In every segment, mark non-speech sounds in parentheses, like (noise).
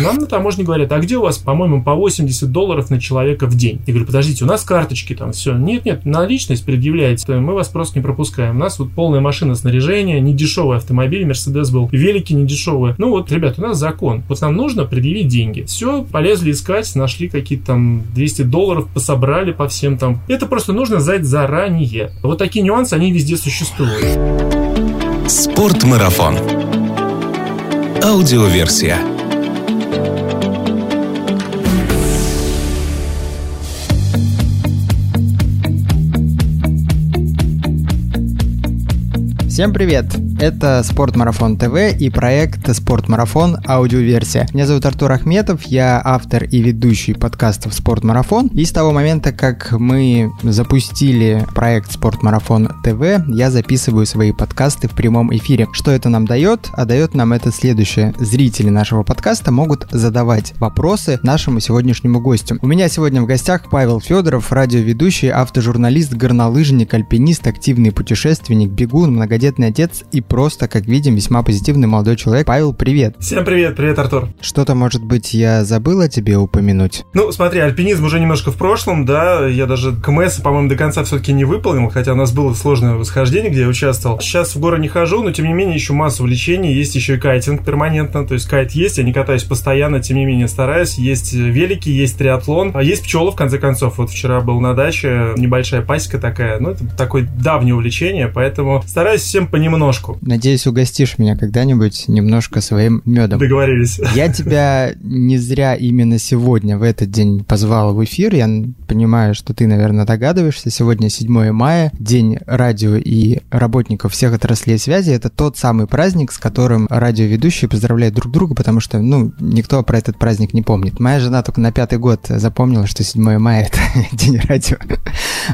нам на таможне говорят, а где у вас, по-моему, по 80 долларов на человека в день? Я говорю, подождите, у нас карточки там, все. Нет, нет, наличность предъявляете, мы вас просто не пропускаем. У нас вот полная машина снаряжения, не дешевый автомобиль, Мерседес был, велики не дешевые. Ну вот, ребят, у нас закон. Вот нам нужно предъявить деньги. Все, полезли искать, нашли какие-то там 200 долларов, пособрали по всем там. Это просто нужно знать заранее. Вот такие нюансы, они везде существуют. Спортмарафон. Аудиоверсия. Всем привет! Это Спортмарафон ТВ и проект Спортмарафон аудиоверсия. Меня зовут Артур Ахметов, я автор и ведущий подкастов Спортмарафон. И с того момента, как мы запустили проект Спортмарафон ТВ, я записываю свои подкасты в прямом эфире. Что это нам дает? А дает нам это следующее. Зрители нашего подкаста могут задавать вопросы нашему сегодняшнему гостю. У меня сегодня в гостях Павел Федоров, радиоведущий, автожурналист, горнолыжник, альпинист, активный путешественник, бегун, многодетный отец и просто, как видим, весьма позитивный молодой человек. Павел, привет. Всем привет, привет, Артур. Что-то, может быть, я забыл о тебе упомянуть? Ну, смотри, альпинизм уже немножко в прошлом, да, я даже КМС, по-моему, до конца все-таки не выполнил, хотя у нас было сложное восхождение, где я участвовал. Сейчас в горы не хожу, но, тем не менее, еще массу увлечений, есть еще и кайтинг перманентно, то есть кайт есть, я не катаюсь постоянно, тем не менее стараюсь, есть велики, есть триатлон, а есть пчелы, в конце концов, вот вчера был на даче, небольшая пасека такая, ну, это такое давнее увлечение, поэтому стараюсь всем понемножку. Надеюсь, угостишь меня когда-нибудь немножко своим медом. Договорились. Я (laughs) тебя не зря именно сегодня, в этот день, позвал в эфир. Я понимаю, что ты, наверное, догадываешься. Сегодня 7 мая, день радио и работников всех отраслей связи. Это тот самый праздник, с которым радиоведущие поздравляют друг друга, потому что, ну, никто про этот праздник не помнит. Моя жена только на пятый год запомнила, что 7 мая — это (laughs) день радио.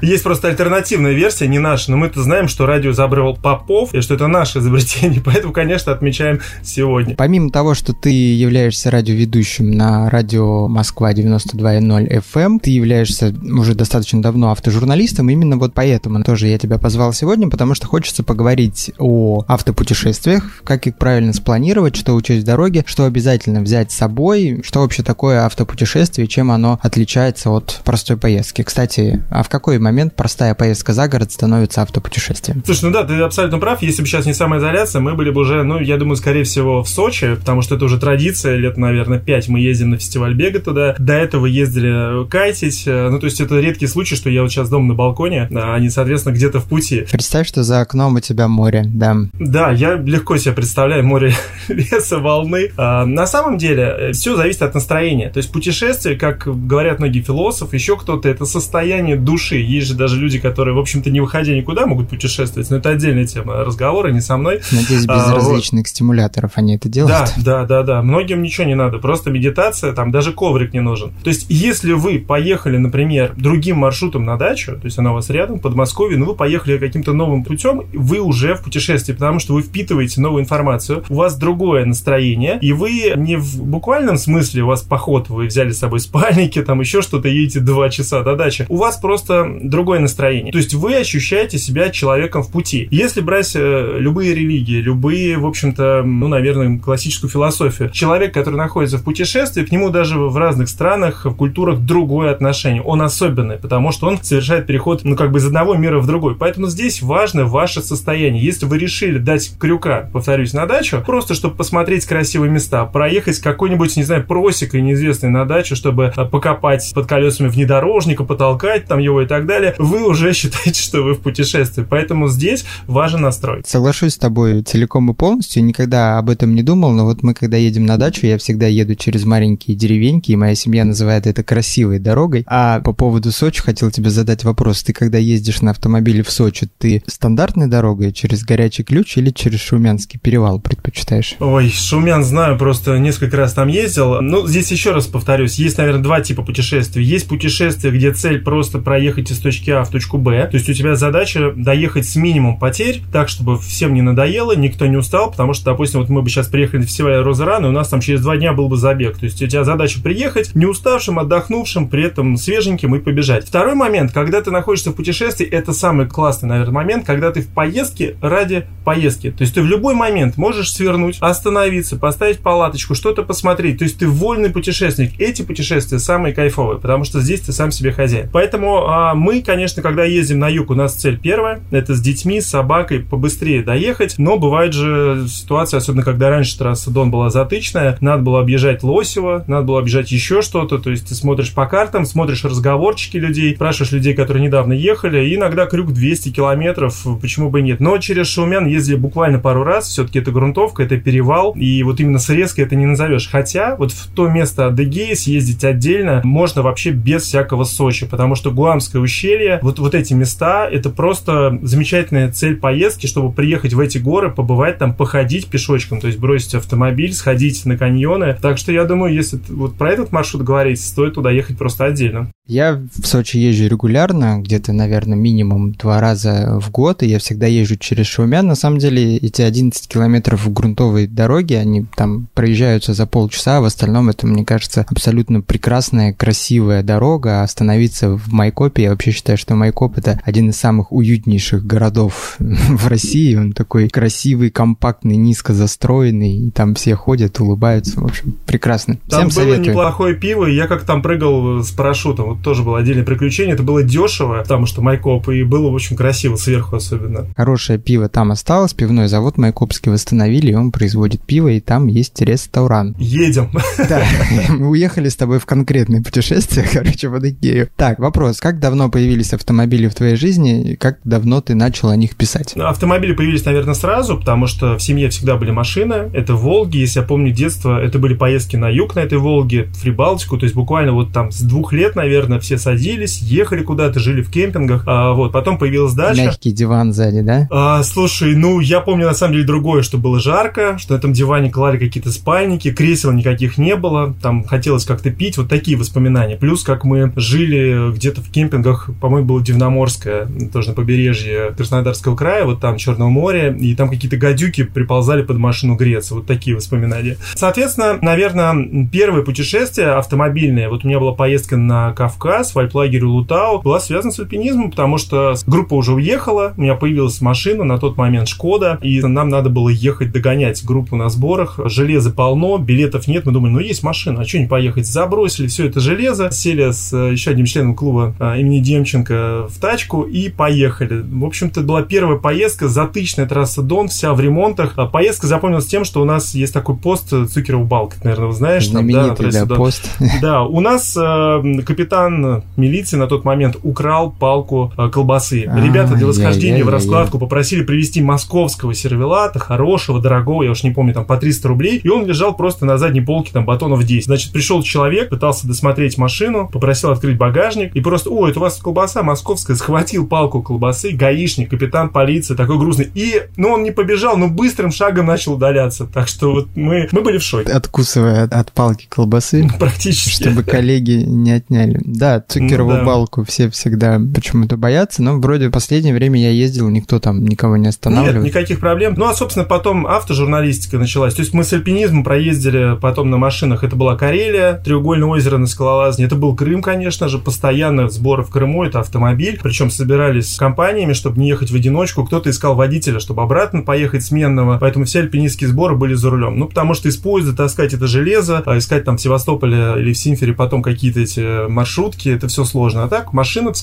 Есть просто альтернативная версия, не наша, но мы-то знаем, что радио изобрел Попов, и что это наше изобретение, (laughs) поэтому, конечно, отмечаем сегодня. Помимо того, что ты являешься радиоведущим на радио Москва 92.0 FM, эм, ты являешься уже достаточно давно автожурналистом, именно вот поэтому тоже я тебя позвал сегодня, потому что хочется поговорить о автопутешествиях, как их правильно спланировать, что учесть в дороге, что обязательно взять с собой, что вообще такое автопутешествие, чем оно отличается от простой поездки. Кстати, а в какой момент простая поездка за город становится автопутешествием? Слушай, ну да, ты абсолютно прав. Если бы сейчас не самоизоляция, мы были бы уже, ну, я думаю, скорее всего, в Сочи, потому что это уже традиция, лет, наверное, 5 мы ездим на фестиваль бега туда. До этого ездили кайтить. Ну, то есть это редкий случай, что я вот сейчас дома на балконе, а они, соответственно, где-то в пути. Представь, что за окном у тебя море, да. Да, я легко себе представляю море (laughs) леса, волны. А, на самом деле, э, все зависит от настроения. То есть путешествие, как говорят многие философы, еще кто-то, это состояние души. Есть же даже люди, которые, в общем-то, не выходя никуда, могут путешествовать, но это отдельная тема разговора, не со мной. Надеюсь, без а, различных вот. стимуляторов они это делают. Да, да, да, да. Многим ничего не надо, просто медитация, там даже коврик не нужен. То есть, если вы поехали, например, другим маршрутом на дачу, то есть она у вас рядом, в Подмосковье, но вы поехали каким-то новым путем, вы уже в путешествии, потому что вы впитываете новую информацию, у вас другое настроение, и вы не в буквальном смысле у вас поход, вы взяли с собой спальники, там еще что-то, едете два часа до дачи, у вас просто другое настроение. То есть вы ощущаете себя человеком в пути. Если брать э, любые религии, любые, в общем-то, ну, наверное, классическую философию, человек, который находится в путешествии, к нему даже в разных странах, в культурах другое отношение. Он особенный, потому что он совершает переход, ну, как бы из одного мира в другой. Поэтому здесь важно ваше состояние. Если вы решили дать крюка, повторюсь, на дачу, просто чтобы посмотреть красивые места, проехать какой-нибудь, не знаю, просекой неизвестной на дачу, чтобы э, покопать под колесами внедорожника, потолкать там его и так далее, вы уже (laughs) считаете, что вы в путешествии. Поэтому здесь важен настрой. Соглашусь с тобой целиком и полностью, никогда об этом не думал, но вот мы когда едем на дачу, я всегда еду через маленькие деревеньки, и моя семья называет это красивой дорогой. А по поводу Сочи хотел тебе задать вопрос. Ты когда ездишь на автомобиле в Сочи, ты стандартной дорогой через горячий ключ или через Шумянский перевал предпочитаешь? Ой, Шумян знаю, просто несколько раз там ездил. Ну, здесь еще раз повторюсь, есть, наверное, два типа путешествий. Есть путешествия, где цель просто проехать из точки А в точку Б, то есть у тебя задача доехать с минимум потерь, так, чтобы всем не надоело, никто не устал, потому что, допустим, вот мы бы сейчас приехали на фестиваль Роза и у нас там через два дня был бы забег. То есть у тебя задача приехать не уставшим, отдохнувшим, при этом свеженьким и побежать. Второй момент, когда ты находишься в путешествии, это самый классный, наверное, момент, когда ты в поездке ради поездки. То есть ты в любой момент можешь свернуть, остановиться, поставить палаточку, что-то посмотреть. То есть ты вольный путешественник. Эти путешествия самые кайфовые, потому что здесь ты сам себе хозяин. Поэтому а, мы, конечно, когда ездим на юг, у нас цель первая, это с детьми, с собакой побыстрее доехать, но бывает же ситуация, особенно когда раньше трасса Дон была затычная, надо было объезжать Лосево, надо было объезжать еще что-то, то есть ты смотришь по картам, смотришь разговорчики людей, спрашиваешь людей, которые недавно ехали, и иногда крюк 200 километров, почему бы нет. Но через Шумян ездили буквально пару раз, все-таки это грунтовка, это перевал, и вот именно срезкой это не назовешь. Хотя вот в то место Адыгеи съездить отдельно можно вообще без всякого Сочи, потому что Гуамское ущелье, вот, вот эти места, это просто замечательная цель поездки, чтобы приехать в эти горы, побывать там, походить пешочком, то есть бросить автомобиль, сходить на каньоны. Так что я думаю, если вот про этот маршрут говорить, стоит туда ехать просто отдельно. Я в Сочи езжу регулярно, где-то, наверное, минимум два раза в год, и я всегда езжу через Шаумян. На самом деле, эти 11 километров грунтовой дороги, они там проезжаются за полчаса, а в остальном это, мне кажется, абсолютно прекрасная, красивая дорога. А остановиться в Майкопе, я вообще считаю, что Майкоп это один из самых уютнейших городов (laughs) в России. Он такой красивый, компактный, низко застроенный, и там все ходят, улыбаются. В общем, прекрасно. Всем там было неплохое пиво, и я как там прыгал с парашютом вот тоже было отдельное приключение. Это было дешево, потому что Майкоп, и было очень красиво сверху особенно. Хорошее пиво там осталось, пивной завод Майкопский восстановили, и он производит пиво, и там есть ресторан. Едем. Да, мы уехали с тобой в конкретное путешествие, (laughs) короче, в Адыгею. Так, вопрос, как давно появились автомобили в твоей жизни, и как давно ты начал о них писать? Автомобили появились, наверное, сразу, потому что в семье всегда были машины, это Волги, если я помню детство, это были поездки на юг на этой Волге, в Прибалтику, то есть буквально вот там с двух лет, наверное, наверное, все садились, ехали куда-то, жили в кемпингах. А, вот, потом появилась дача. Мягкий диван сзади, да? А, слушай, ну, я помню на самом деле другое, что было жарко, что на этом диване клали какие-то спальники, кресел никаких не было, там хотелось как-то пить, вот такие воспоминания. Плюс, как мы жили где-то в кемпингах, по-моему, было Дивноморское, тоже на побережье Краснодарского края, вот там Черного моря, и там какие-то гадюки приползали под машину греться, вот такие воспоминания. Соответственно, наверное, первое путешествие автомобильное, вот у меня была поездка на Кавказ, в альплагерю Лутау, была связана с альпинизмом, потому что группа уже уехала, у меня появилась машина, на тот момент Шкода, и нам надо было ехать догонять группу на сборах. Железа полно, билетов нет, мы думали, ну есть машина, а что не поехать? Забросили все это железо, сели с э, еще одним членом клуба а, имени Демченко в тачку и поехали. В общем-то, была первая поездка, затычная трасса Дон, вся в ремонтах. А поездка запомнилась тем, что у нас есть такой пост Цукерова Балка, наверное, вы знаешь. Там, да, да, пост. (laughs) Да, у нас э, капитан капитан милиции на тот момент украл палку э, колбасы. А, Ребята для восхождения в раскладку попросили привезти московского сервелата, хорошего, дорогого, я уж не помню, там по 300 рублей, и он лежал просто на задней полке, там, батонов 10. Значит, пришел человек, пытался досмотреть машину, попросил открыть багажник, и просто, о, это у вас колбаса московская, схватил палку колбасы, гаишник, капитан полиции, такой грузный, и, ну, он не побежал, но быстрым шагом начал удаляться, так что вот мы, мы были в шоке. Откусывая от, от палки колбасы. (laughs) Практически. Чтобы коллеги не отняли. Да, цукерову ну, да. балку все всегда почему-то боятся, но вроде в последнее время я ездил, никто там никого не останавливает. Нет, никаких проблем. Ну, а, собственно, потом автожурналистика началась. То есть мы с альпинизмом проездили потом на машинах. Это была Карелия, треугольное озеро на скалолазне. Это был Крым, конечно же, постоянно сборы в Крыму, это автомобиль. Причем собирались с компаниями, чтобы не ехать в одиночку. Кто-то искал водителя, чтобы обратно поехать сменного. Поэтому все альпинистские сборы были за рулем. Ну, потому что из поезда таскать это железо, а искать там в Севастополе или в Симфере потом какие-то эти маршрутки, маршрутки, это все сложно. А так, машина в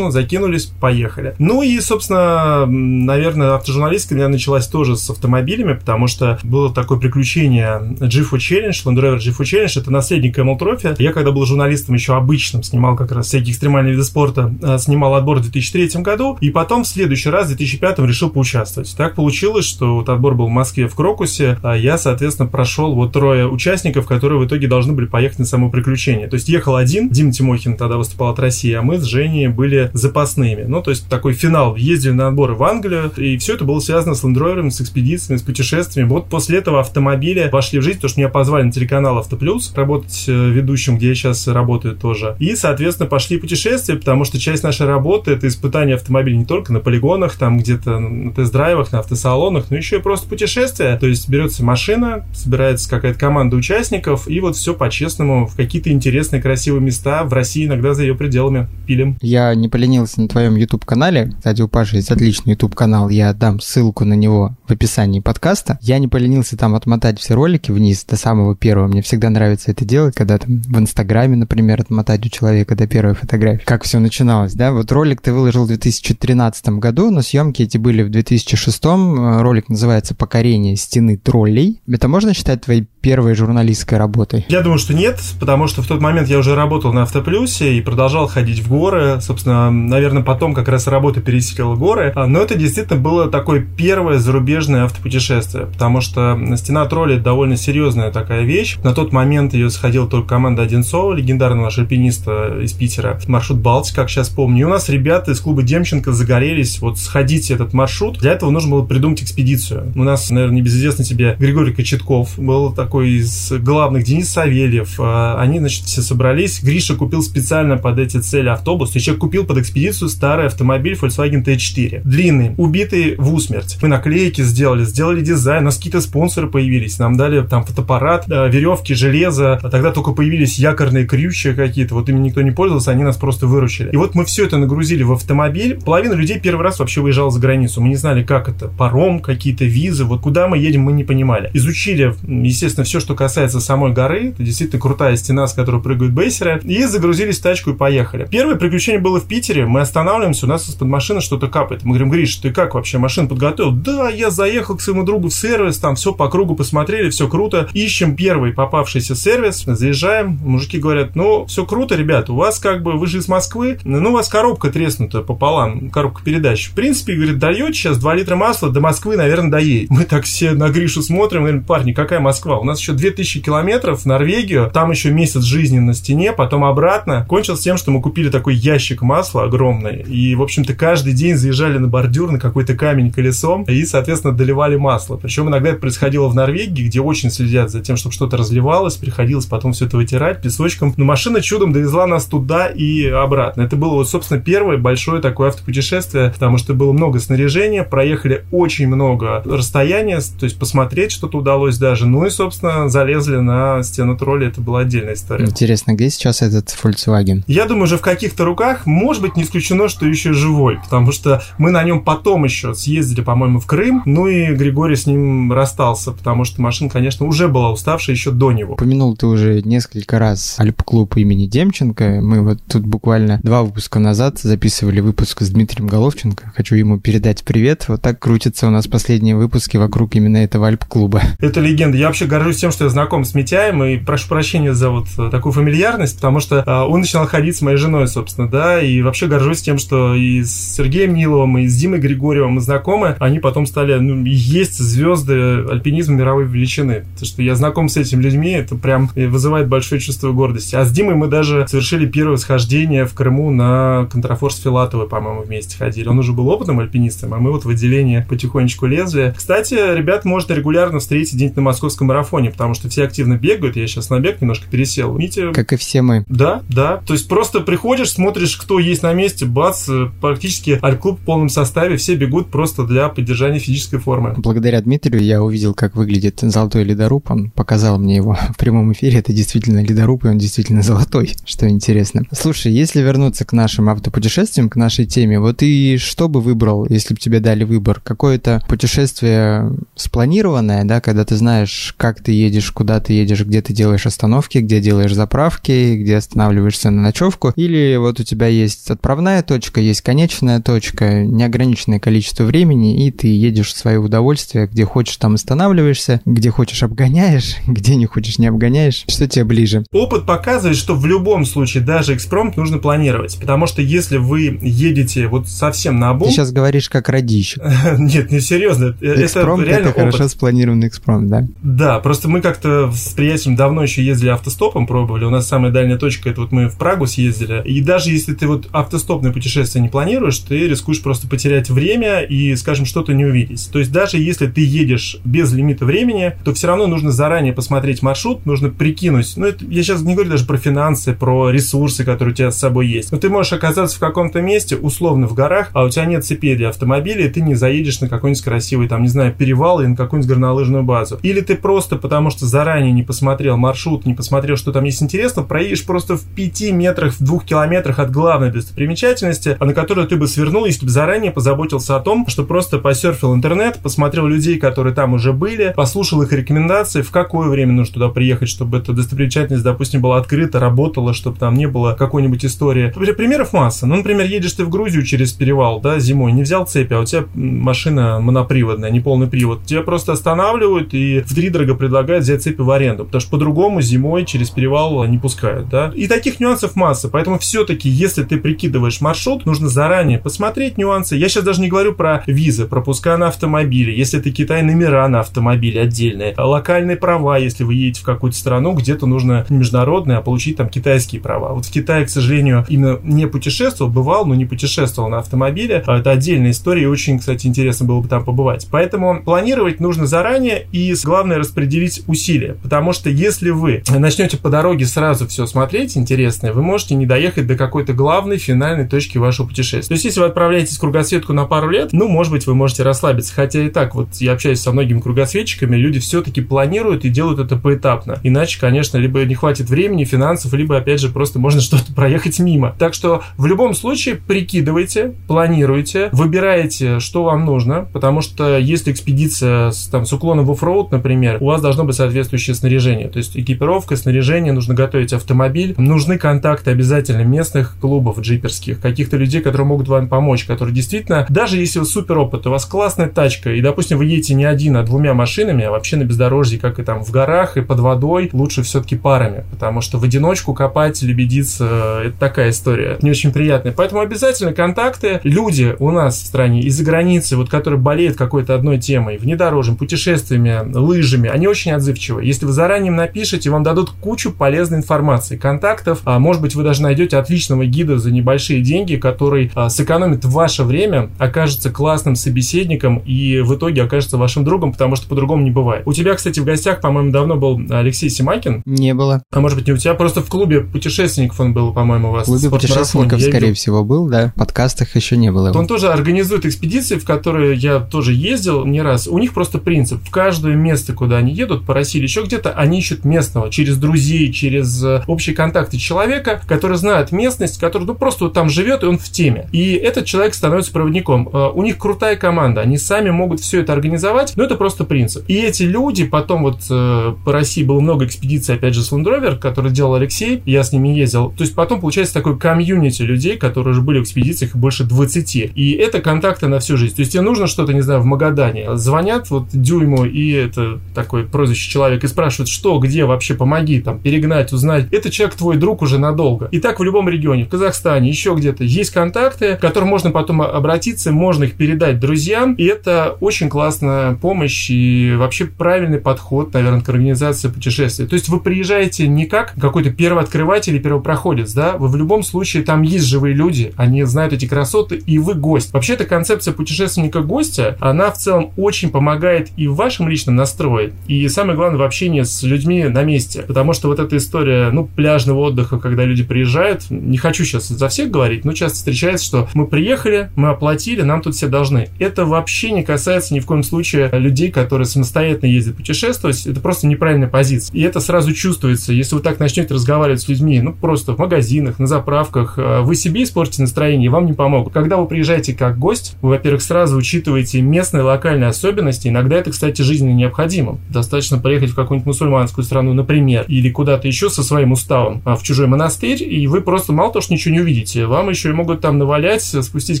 закинулись, поехали. Ну и, собственно, наверное, автожурналистика у началась тоже с автомобилями, потому что было такое приключение Джифу Челлендж, Land Rover Джифу Челлендж, это наследник Camel Trophy. Я, когда был журналистом еще обычным, снимал как раз всякие экстремальные виды спорта, э, снимал отбор в 2003 году, и потом в следующий раз, в 2005 решил поучаствовать. Так получилось, что вот отбор был в Москве в Крокусе, а я, соответственно, прошел вот трое участников, которые в итоге должны были поехать на само приключение. То есть ехал один, Дима Тимохин, тогда выступал от России, а мы с Женей были запасными. Ну, то есть такой финал. Ездили на отборы в Англию, и все это было связано с лендровером, с экспедициями, с путешествиями. Вот после этого автомобили вошли в жизнь, потому что меня позвали на телеканал Автоплюс работать э, ведущим, где я сейчас работаю тоже. И, соответственно, пошли путешествия, потому что часть нашей работы это испытание автомобилей не только на полигонах, там где-то на тест-драйвах, на автосалонах, но еще и просто путешествия. То есть берется машина, собирается какая-то команда участников, и вот все по-честному в какие-то интересные, красивые места в России, иногда за ее пределами пилим. Я не поленился на твоем YouTube-канале. Кстати, у Паши есть отличный YouTube-канал. Я дам ссылку на него в описании подкаста. Я не поленился там отмотать все ролики вниз до самого первого. Мне всегда нравится это делать, когда там в Инстаграме, например, отмотать у человека до первой фотографии. Как все начиналось, да? Вот ролик ты выложил в 2013 году, но съемки эти были в 2006. Ролик называется «Покорение стены троллей». Это можно считать твоей первой журналистской работой? Я думаю, что нет, потому что в тот момент я уже работал на Автоплюсе и продолжал ходить в горы. Собственно, наверное, потом как раз работа переселила горы. А, но это действительно было такое первое зарубежное автопутешествие, потому что «Стена троллей» довольно серьезная такая вещь. На тот момент ее сходила только команда Одинцова, легендарного альпиниста из Питера. Маршрут Балтика, как сейчас помню. И у нас ребята из клуба Демченко загорелись вот сходить этот маршрут. Для этого нужно было придумать экспедицию. У нас, наверное, небезызвестный тебе Григорий Кочетков был такой из главных, Денис Савельев. А, они, значит, все собрались. Гриша купил специально под эти цели автобус. То есть человек купил под экспедицию старый автомобиль Volkswagen T4. Длинный, убитый в усмерть. Мы наклейки сделали, сделали дизайн, у нас какие-то спонсоры появились. Нам дали там фотоаппарат, э, веревки, железо. А тогда только появились якорные крючья какие-то. Вот ими никто не пользовался, они нас просто выручили. И вот мы все это нагрузили в автомобиль. Половина людей первый раз вообще выезжала за границу. Мы не знали, как это. Паром, какие-то визы. Вот куда мы едем, мы не понимали. Изучили, естественно, все, что касается самой горы. Это действительно крутая стена, с которой прыгают бейсеры. И загрузились в тачку и поехали. Первое приключение было в Питере. Мы останавливаемся, у нас из-под машины что-то капает. Мы говорим, Гриш, ты как вообще, машину подготовил? Да, я заехал к своему другу в сервис, там все по кругу посмотрели, все круто. Ищем первый попавшийся сервис, заезжаем, мужики говорят, ну, все круто, ребят, у вас как бы, вы же из Москвы, ну, у вас коробка треснута пополам, коробка передач. В принципе, говорит, дает сейчас 2 литра масла, до Москвы, наверное, доедет. Мы так все на Гришу смотрим, говорим, парни, какая Москва? У нас еще 2000 километров в Норвегию, там еще месяц жизни на стене, потом обратно. Кончилось тем, что мы купили такой ящик масла огромный, и, в общем-то, каждый день заезжали на бордюр, на какой-то камень колесом, и, соответственно, доливали масло. Причем иногда это происходило в Норвегии, где очень следят за тем, чтобы что-то разливалось, приходилось потом все это вытирать песочком. Но машина чудом довезла нас туда и обратно. Это было, вот, собственно, первое большое такое автопутешествие, потому что было много снаряжения, проехали очень много расстояния, то есть посмотреть что-то удалось даже. Ну и, собственно, залезли на стену тролля, это была отдельная история. Интересно, где сейчас этот Volkswagen? Я думаю, уже в каких-то руках, может быть, не исключено, что еще живой, потому что мы на нем потом еще съездили, по-моему, в Крым, ну и Григорий с ним расстался, потому что машина, конечно, уже была уставшая еще до него. Упомянул ты уже несколько раз Альп-клуб имени Демченко. Мы вот тут буквально два выпуска назад записывали выпуск с Дмитрием Головченко. Хочу ему передать привет. Вот так крутятся у нас последние выпуски вокруг именно этого Альп-клуба. Это легенда. Я вообще горжусь тем, что я знаком с Митяем, и прошу прощения за вот такую фамильярность, потому что а, он начинал ходить с моей женой, собственно, да, и вообще горжусь тем, что и с Сергеем Ниловым, и с Димой Григорьевым мы знакомы. Они потом стали, ну, есть звезды альпинизма мировой величины. То, что я знаком с этими людьми, это прям вызывает большое чувство гордости. А с Димой мы даже совершили первое схождение в Крыму на контрафорс Филатовой, по-моему, вместе ходили. Он уже был опытным альпинистом, а мы вот в отделение потихонечку лезли. Кстати, ребят можно регулярно встретить где-нибудь на московском марафоне, потому что все активно бегают. Я сейчас на бег немножко пересел. Митя... Как и все мы. Да, да. То есть просто приходишь, смотришь, кто есть на месте, бац, практически альп-клуб в полном составе, все бегут просто для поддержания физической формы. Благодаря Дмитрию я увидел, как выглядит золотой ледоруб. Он показал мне его (laughs) в прямом эфире. Это действительно ледоруб, и он действительно золотой, (laughs) что интересно. Слушай, если вернуться к нашим автопутешествиям, к нашей теме, вот и что бы выбрал, если бы тебе дали выбор? Какое-то путешествие спланированное, да, когда ты знаешь, как ты едешь, куда ты едешь, где ты делаешь остановки, где делаешь заправки, где останавливаешься на ночевку, или вот у тебя есть отправная точка, есть конечная точка, неограниченное количество времени, и ты едешь в свое удовольствие, где хочешь, там останавливаешься, где хочешь обгоняешь, (laughs) где не хочешь не обгоняешь. Что тебе ближе? Опыт показывает, что в любом случае даже экспромт нужно планировать, потому что если вы едете вот совсем на обум... Ты сейчас говоришь как радищик. (laughs) Нет, не серьезно. Экспромт это, реально это хорошо спланированный экспромт, да? Да, просто мы как-то с приятелем давно еще ездили автостопом, пробовали. У нас самая дальняя точка, это вот мы в Прагу съездили, и даже если ты вот автостопное путешествие не планируешь, ты рискуешь просто потерять время и, скажем, что-то не увидеть. То есть даже если ты едешь без лимита времени, то все равно нужно заранее посмотреть маршрут, нужно прикинуть. Ну, это, я сейчас не говорю даже про финансы, про ресурсы, которые у тебя с собой есть. Но ты можешь оказаться в каком-то месте, условно в горах, а у тебя нет цепи для автомобиля, и ты не заедешь на какой-нибудь красивый, там, не знаю, перевал или на какую-нибудь горнолыжную базу. Или ты просто, потому что заранее не посмотрел маршрут, не посмотрел, что там есть интересно, проедешь просто в 5 метрах, в 2 километрах от главной достопримечательности, на которую ты бы свернул, если бы заранее позаботился о том, что просто посерфил интернет, посмотрел людей, которые там уже были, послушал их рекомендации, в какое время нужно туда приехать, чтобы эта достопримечательность, допустим, была открыта, работала, чтобы там не было какой-нибудь истории. Примеров масса. Ну, например, едешь ты в Грузию через перевал, да, зимой, не взял цепи, а у тебя машина моноприводная, не полный привод. Тебя просто останавливают и в три дорого предлагают взять цепи в аренду, потому что по-другому зимой через перевал не пускают, да. И таких нюансов масса, поэтому все-таки, если ты прикидываешь маршрут, нужно заранее посмотреть нюансы. Я сейчас даже не говорю про визы, пропуска на автомобиле, если это Китай, номера на автомобиле отдельные, локальные права, если вы едете в какую-то страну, где-то нужно международные, а получить там китайские права. Вот в Китае, к сожалению, именно не путешествовал, бывал, но не путешествовал на автомобиле. А это отдельная история, и очень, кстати, интересно было бы там побывать. Поэтому планировать нужно заранее и, главное, распределить усилия. Потому что если вы начнете по дороге сразу все смотреть интересное, вы можете не доехать до какой-то главной финальной точки вашего путешествия. То есть, если вы отправляетесь в кругосветку на пару лет, ну, может быть, вы можете расслабиться. Хотя и так, вот я общаюсь со многими кругосветчиками, люди все-таки планируют и делают это поэтапно. Иначе, конечно, либо не хватит времени, финансов, либо, опять же, просто можно (laughs) что-то проехать мимо. Так что в любом случае прикидывайте, планируйте, выбираете, что вам нужно, потому что если экспедиция с, там, с уклоном в оффроуд, например, у вас должно быть соответствующее снаряжение. То есть экипировка, снаряжение, нужно готовить автомобиль, нужны контакты обязательно местных клубов джиперских, каких-то людей, которые могут вам помочь, которые действительно, даже если вы супер опыт, у вас классная тачка, и, допустим, вы едете не один, а двумя машинами, а вообще на бездорожье, как и там в горах и под водой, лучше все-таки парами, потому что в одиночку копать, лебедиться, это такая история не очень приятная. Поэтому обязательно контакты. Люди у нас в стране из-за границы, вот которые болеют какой-то одной темой, внедорожьем, путешествиями, лыжами, они очень отзывчивы. Если вы заранее напишете, вам дадут кучу полезной информации, контактов. А, может быть, вы даже найдете отличного гида за небольшие деньги, который а, сэкономит ваше время, окажется классным собеседником и в итоге окажется вашим другом, потому что по-другому не бывает. У тебя, кстати, в гостях, по-моему, давно был Алексей Симакин. Не было. А может быть, не у тебя, просто в клубе путешественников он был, по-моему, у вас. В клубе путешественников, скорее всего, был, да. В подкастах еще не было. Он тоже организует экспедиции, в которые я тоже ездил не раз. У них просто принцип. В каждое место, куда они едут, по России или еще где-то, они ищут местного. Через друзей, через э, общие контакты человека, который знает местность, который ну, просто вот там живет, и он в теме. И этот человек становится проводником. Э, у них крутая команда. Они сами могут все это организовать, но это просто принцип. И эти люди потом вот э, по России было много экспедиций, опять же, с Rover, который делал Алексей, я с ними ездил. То есть потом получается такой комьюнити людей, которые уже были в экспедициях больше 20. И это контакты на всю жизнь. То есть тебе нужно что-то, не знаю, в Магадане. Звонят вот Дюйму, и это такой прозвище человек, и спрашивают, что, где вообще, помоги, там, перегнать, узнать. Это человек твой друг уже надолго. И так в любом регионе, в Казахстане, еще где-то есть контакты, к которым можно потом обратиться, можно их передать друзьям, и это очень классная помощь и вообще правильный подход, наверное, к организации путешествия. То есть вы приезжаете не как какой-то первооткрыватель или первопроходец, да, вы в любом случае там есть живые люди, они знают эти красоты, и вы гость. Вообще эта концепция путешественника-гостя, она в целом очень помогает и в вашем личном настрое, и самое главное в общении с людьми на месте, потому что вот эта история, ну, пляжного отдыха, когда люди приезжают, не хочу сейчас за всех говорить, но часто встречается, что мы приехали, мы оплатили, нам тут все должны. Это вообще не касается ни в коем случае людей, которые самостоятельно ездят путешествовать, это просто неправильная позиция. И это сразу чувствуется, если вы так начнете разговаривать с людьми, ну, просто в магазинах, на заправках, э, вы себе испортите настроение, вам не помогут. Когда вы приезжаете как гость, вы, во-первых, сразу учитываете местные локальные особенности, иногда это, кстати, жизненно необходимо. Достаточно поехать в какую-нибудь мусульманскую страну, например, или куда-то еще со своим уставом а, в чужой монастырь, и вы просто мало того, что ничего не увидите, вам еще и могут там навалять, спустить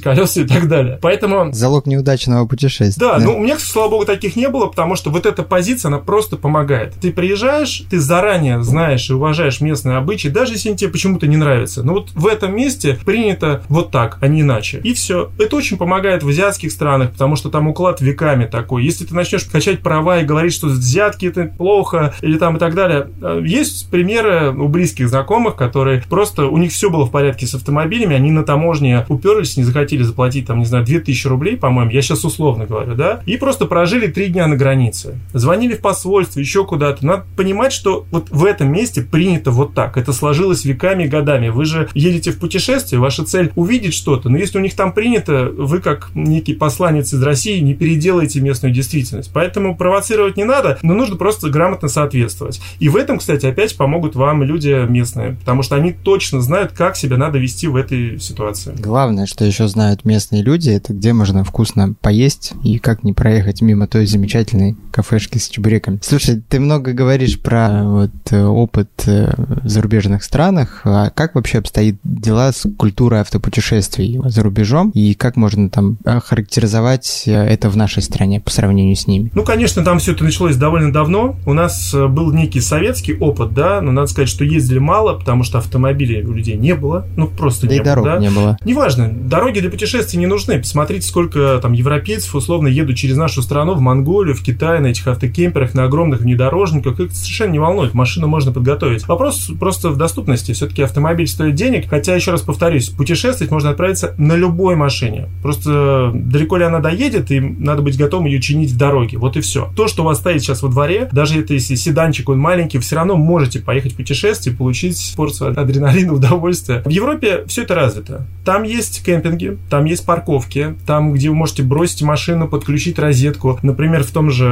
колеса и так далее. Поэтому... Залог неудачного путешествия. Да, да, ну у меня, слава богу, таких не было, потому что вот эта позиция, она просто помогает. Ты приезжаешь, ты заранее знаешь и уважаешь местные обычаи, даже если они тебе почему-то не нравятся. Но вот в этом месте принято вот так, а не иначе. И все. Это очень помогает в азиатских странах, потому что там уклад веками такой. Если ты начнешь качать права и говорить, что взятки это плохо, или там и так далее. Э, есть примеры у близких знакомых, которые просто, у них все было в порядке с автомобилями, они на таможне уперлись, не захотели заплатить, там, не знаю, 2000 рублей, по-моему, я сейчас условно говорю, да, и просто прожили три дня на границе. Звонили в посольство, еще куда-то. Надо понимать, что вот в этом месте принято вот так. Это сложилось веками и годами. Вы же едете в путешествие, ваша цель увидеть что-то, но если у них там принято, вы как некий посланец из России не переделаете местную действительность. Поэтому провоцировать не надо, но нужно просто грамотно соответствовать. И в этом, кстати, опять помогут вам люди местные, потому что они точно знают, как себя надо вести в этой ситуации. Главное, что еще знают местные люди, это где можно вкусно поесть и как не проехать мимо той замечательной кафешки с чебуреками. Слушай, ты много говоришь про вот э, опыт э, в зарубежных странах. А как вообще обстоит дела с культурой автопутешествий за рубежом и как можно там охарактеризовать э, это в нашей стране по сравнению с ними? Ну, конечно, там все это началось довольно давно. У нас был некий советский опыт, да, но надо сказать, что ездили мало, потому что автомобилей у людей не было. Ну, просто да не и было. дорог да? не было. Неважно, дороги для путешествий не нужны. Посмотрите, сколько там европейцев условно едут через нашу страну в Монголию, в Китай на этих автокемперах, на огромных внедорожниках. Их совершенно не волнует. Машину можно подготовить. Вопрос просто в доступности. Все-таки автомобиль стоит денег. Хотя, еще раз повторюсь, путешествовать можно отправиться на любой машине. Просто далеко ли она доедет, и надо быть готовым ее чинить в дороге. Вот и все. То, что у вас стоит сейчас во дворе, даже если седанчик, он маленький, все равно можете поехать в путешествие, получить порцию адреналина, (laughs) удовольствия. В Европе все это развито. Там есть кемпинги, там есть парковки, там, где вы можете бросить машину, подключить розетку. Например, в том же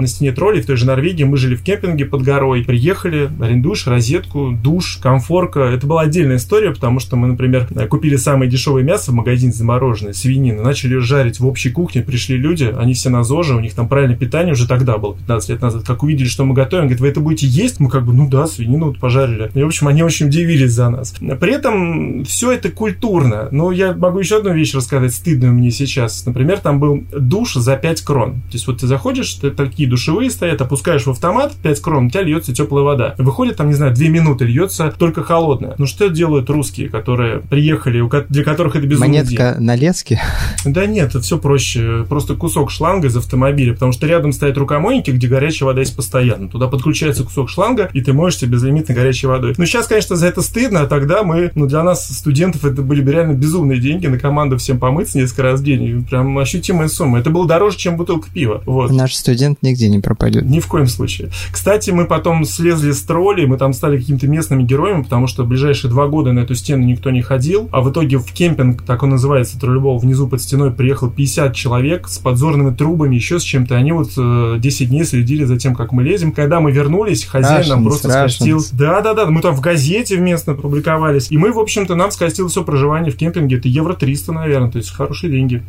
на стене троллей, в той же Норвегии, мы жили в кемпинге под горой. Приехали, арендуешь розетку, душ, комфорка. Это была отдельная история, потому что мы, например, купили самое дешевое мясо в магазине замороженное, свинину, начали ее жарить в общей кухне, пришли люди, они все на ЗОЖе, у них там правильное питание уже тогда было, 15 лет назад. Как увидели, что мы готовим, говорят, вы это будете есть? Мы как бы, ну да, свинину вот пожарили. И, в общем, они очень удивились за нас. При этом все это культурно. Но я могу еще одну вещь рассказать, стыдную мне сейчас. Например, там был душ за 5 крон. То есть вот ты заходишь, ты, такие душевые стоят, опускаешь в автомат 5 крон, у тебя льется теплая вода. Выходит там, не знаю, 2 минуты, льется только холодная. Ну что делают русские, которые приехали, для которых это безумно Монетка на леске? Да нет, это все проще. Просто кусок шланга из автомобиля, потому что рядом стоят рукомойники, где горячая вода есть постоянно. Туда подключается кусок шланга, и ты моешься безлимитной горячей водой. Ну сейчас, конечно, за это стыдно, а тогда мы, ну для нас, студентов, это были бы реально безумные деньги на команду всем помыться несколько раз в день. Прям ощутимая сумма. Это было дороже, чем бутылка пива. Вот. Наш студент нигде не пропадет. Ни в коем случае. Кстати, мы потом слезли с троллей, мы там стали какими-то местными героями, потому что ближайшие два года на эту стену никто не ходил. А в итоге в кемпинг, так он называется, троллейбол, внизу под стеной приехал 50 человек с подзорными трубами, еще с чем-то. Они вот э, 10 дней следили за тем, как мы лезем. Когда мы вернулись, хозяин Страшно, нам просто страшно. скостил. Да, да, да, мы там в газете вместо публиковались. И мы, в общем-то, нам скостил все проживание в кемпинге. Это евро 300, наверное, то есть хорошие деньги.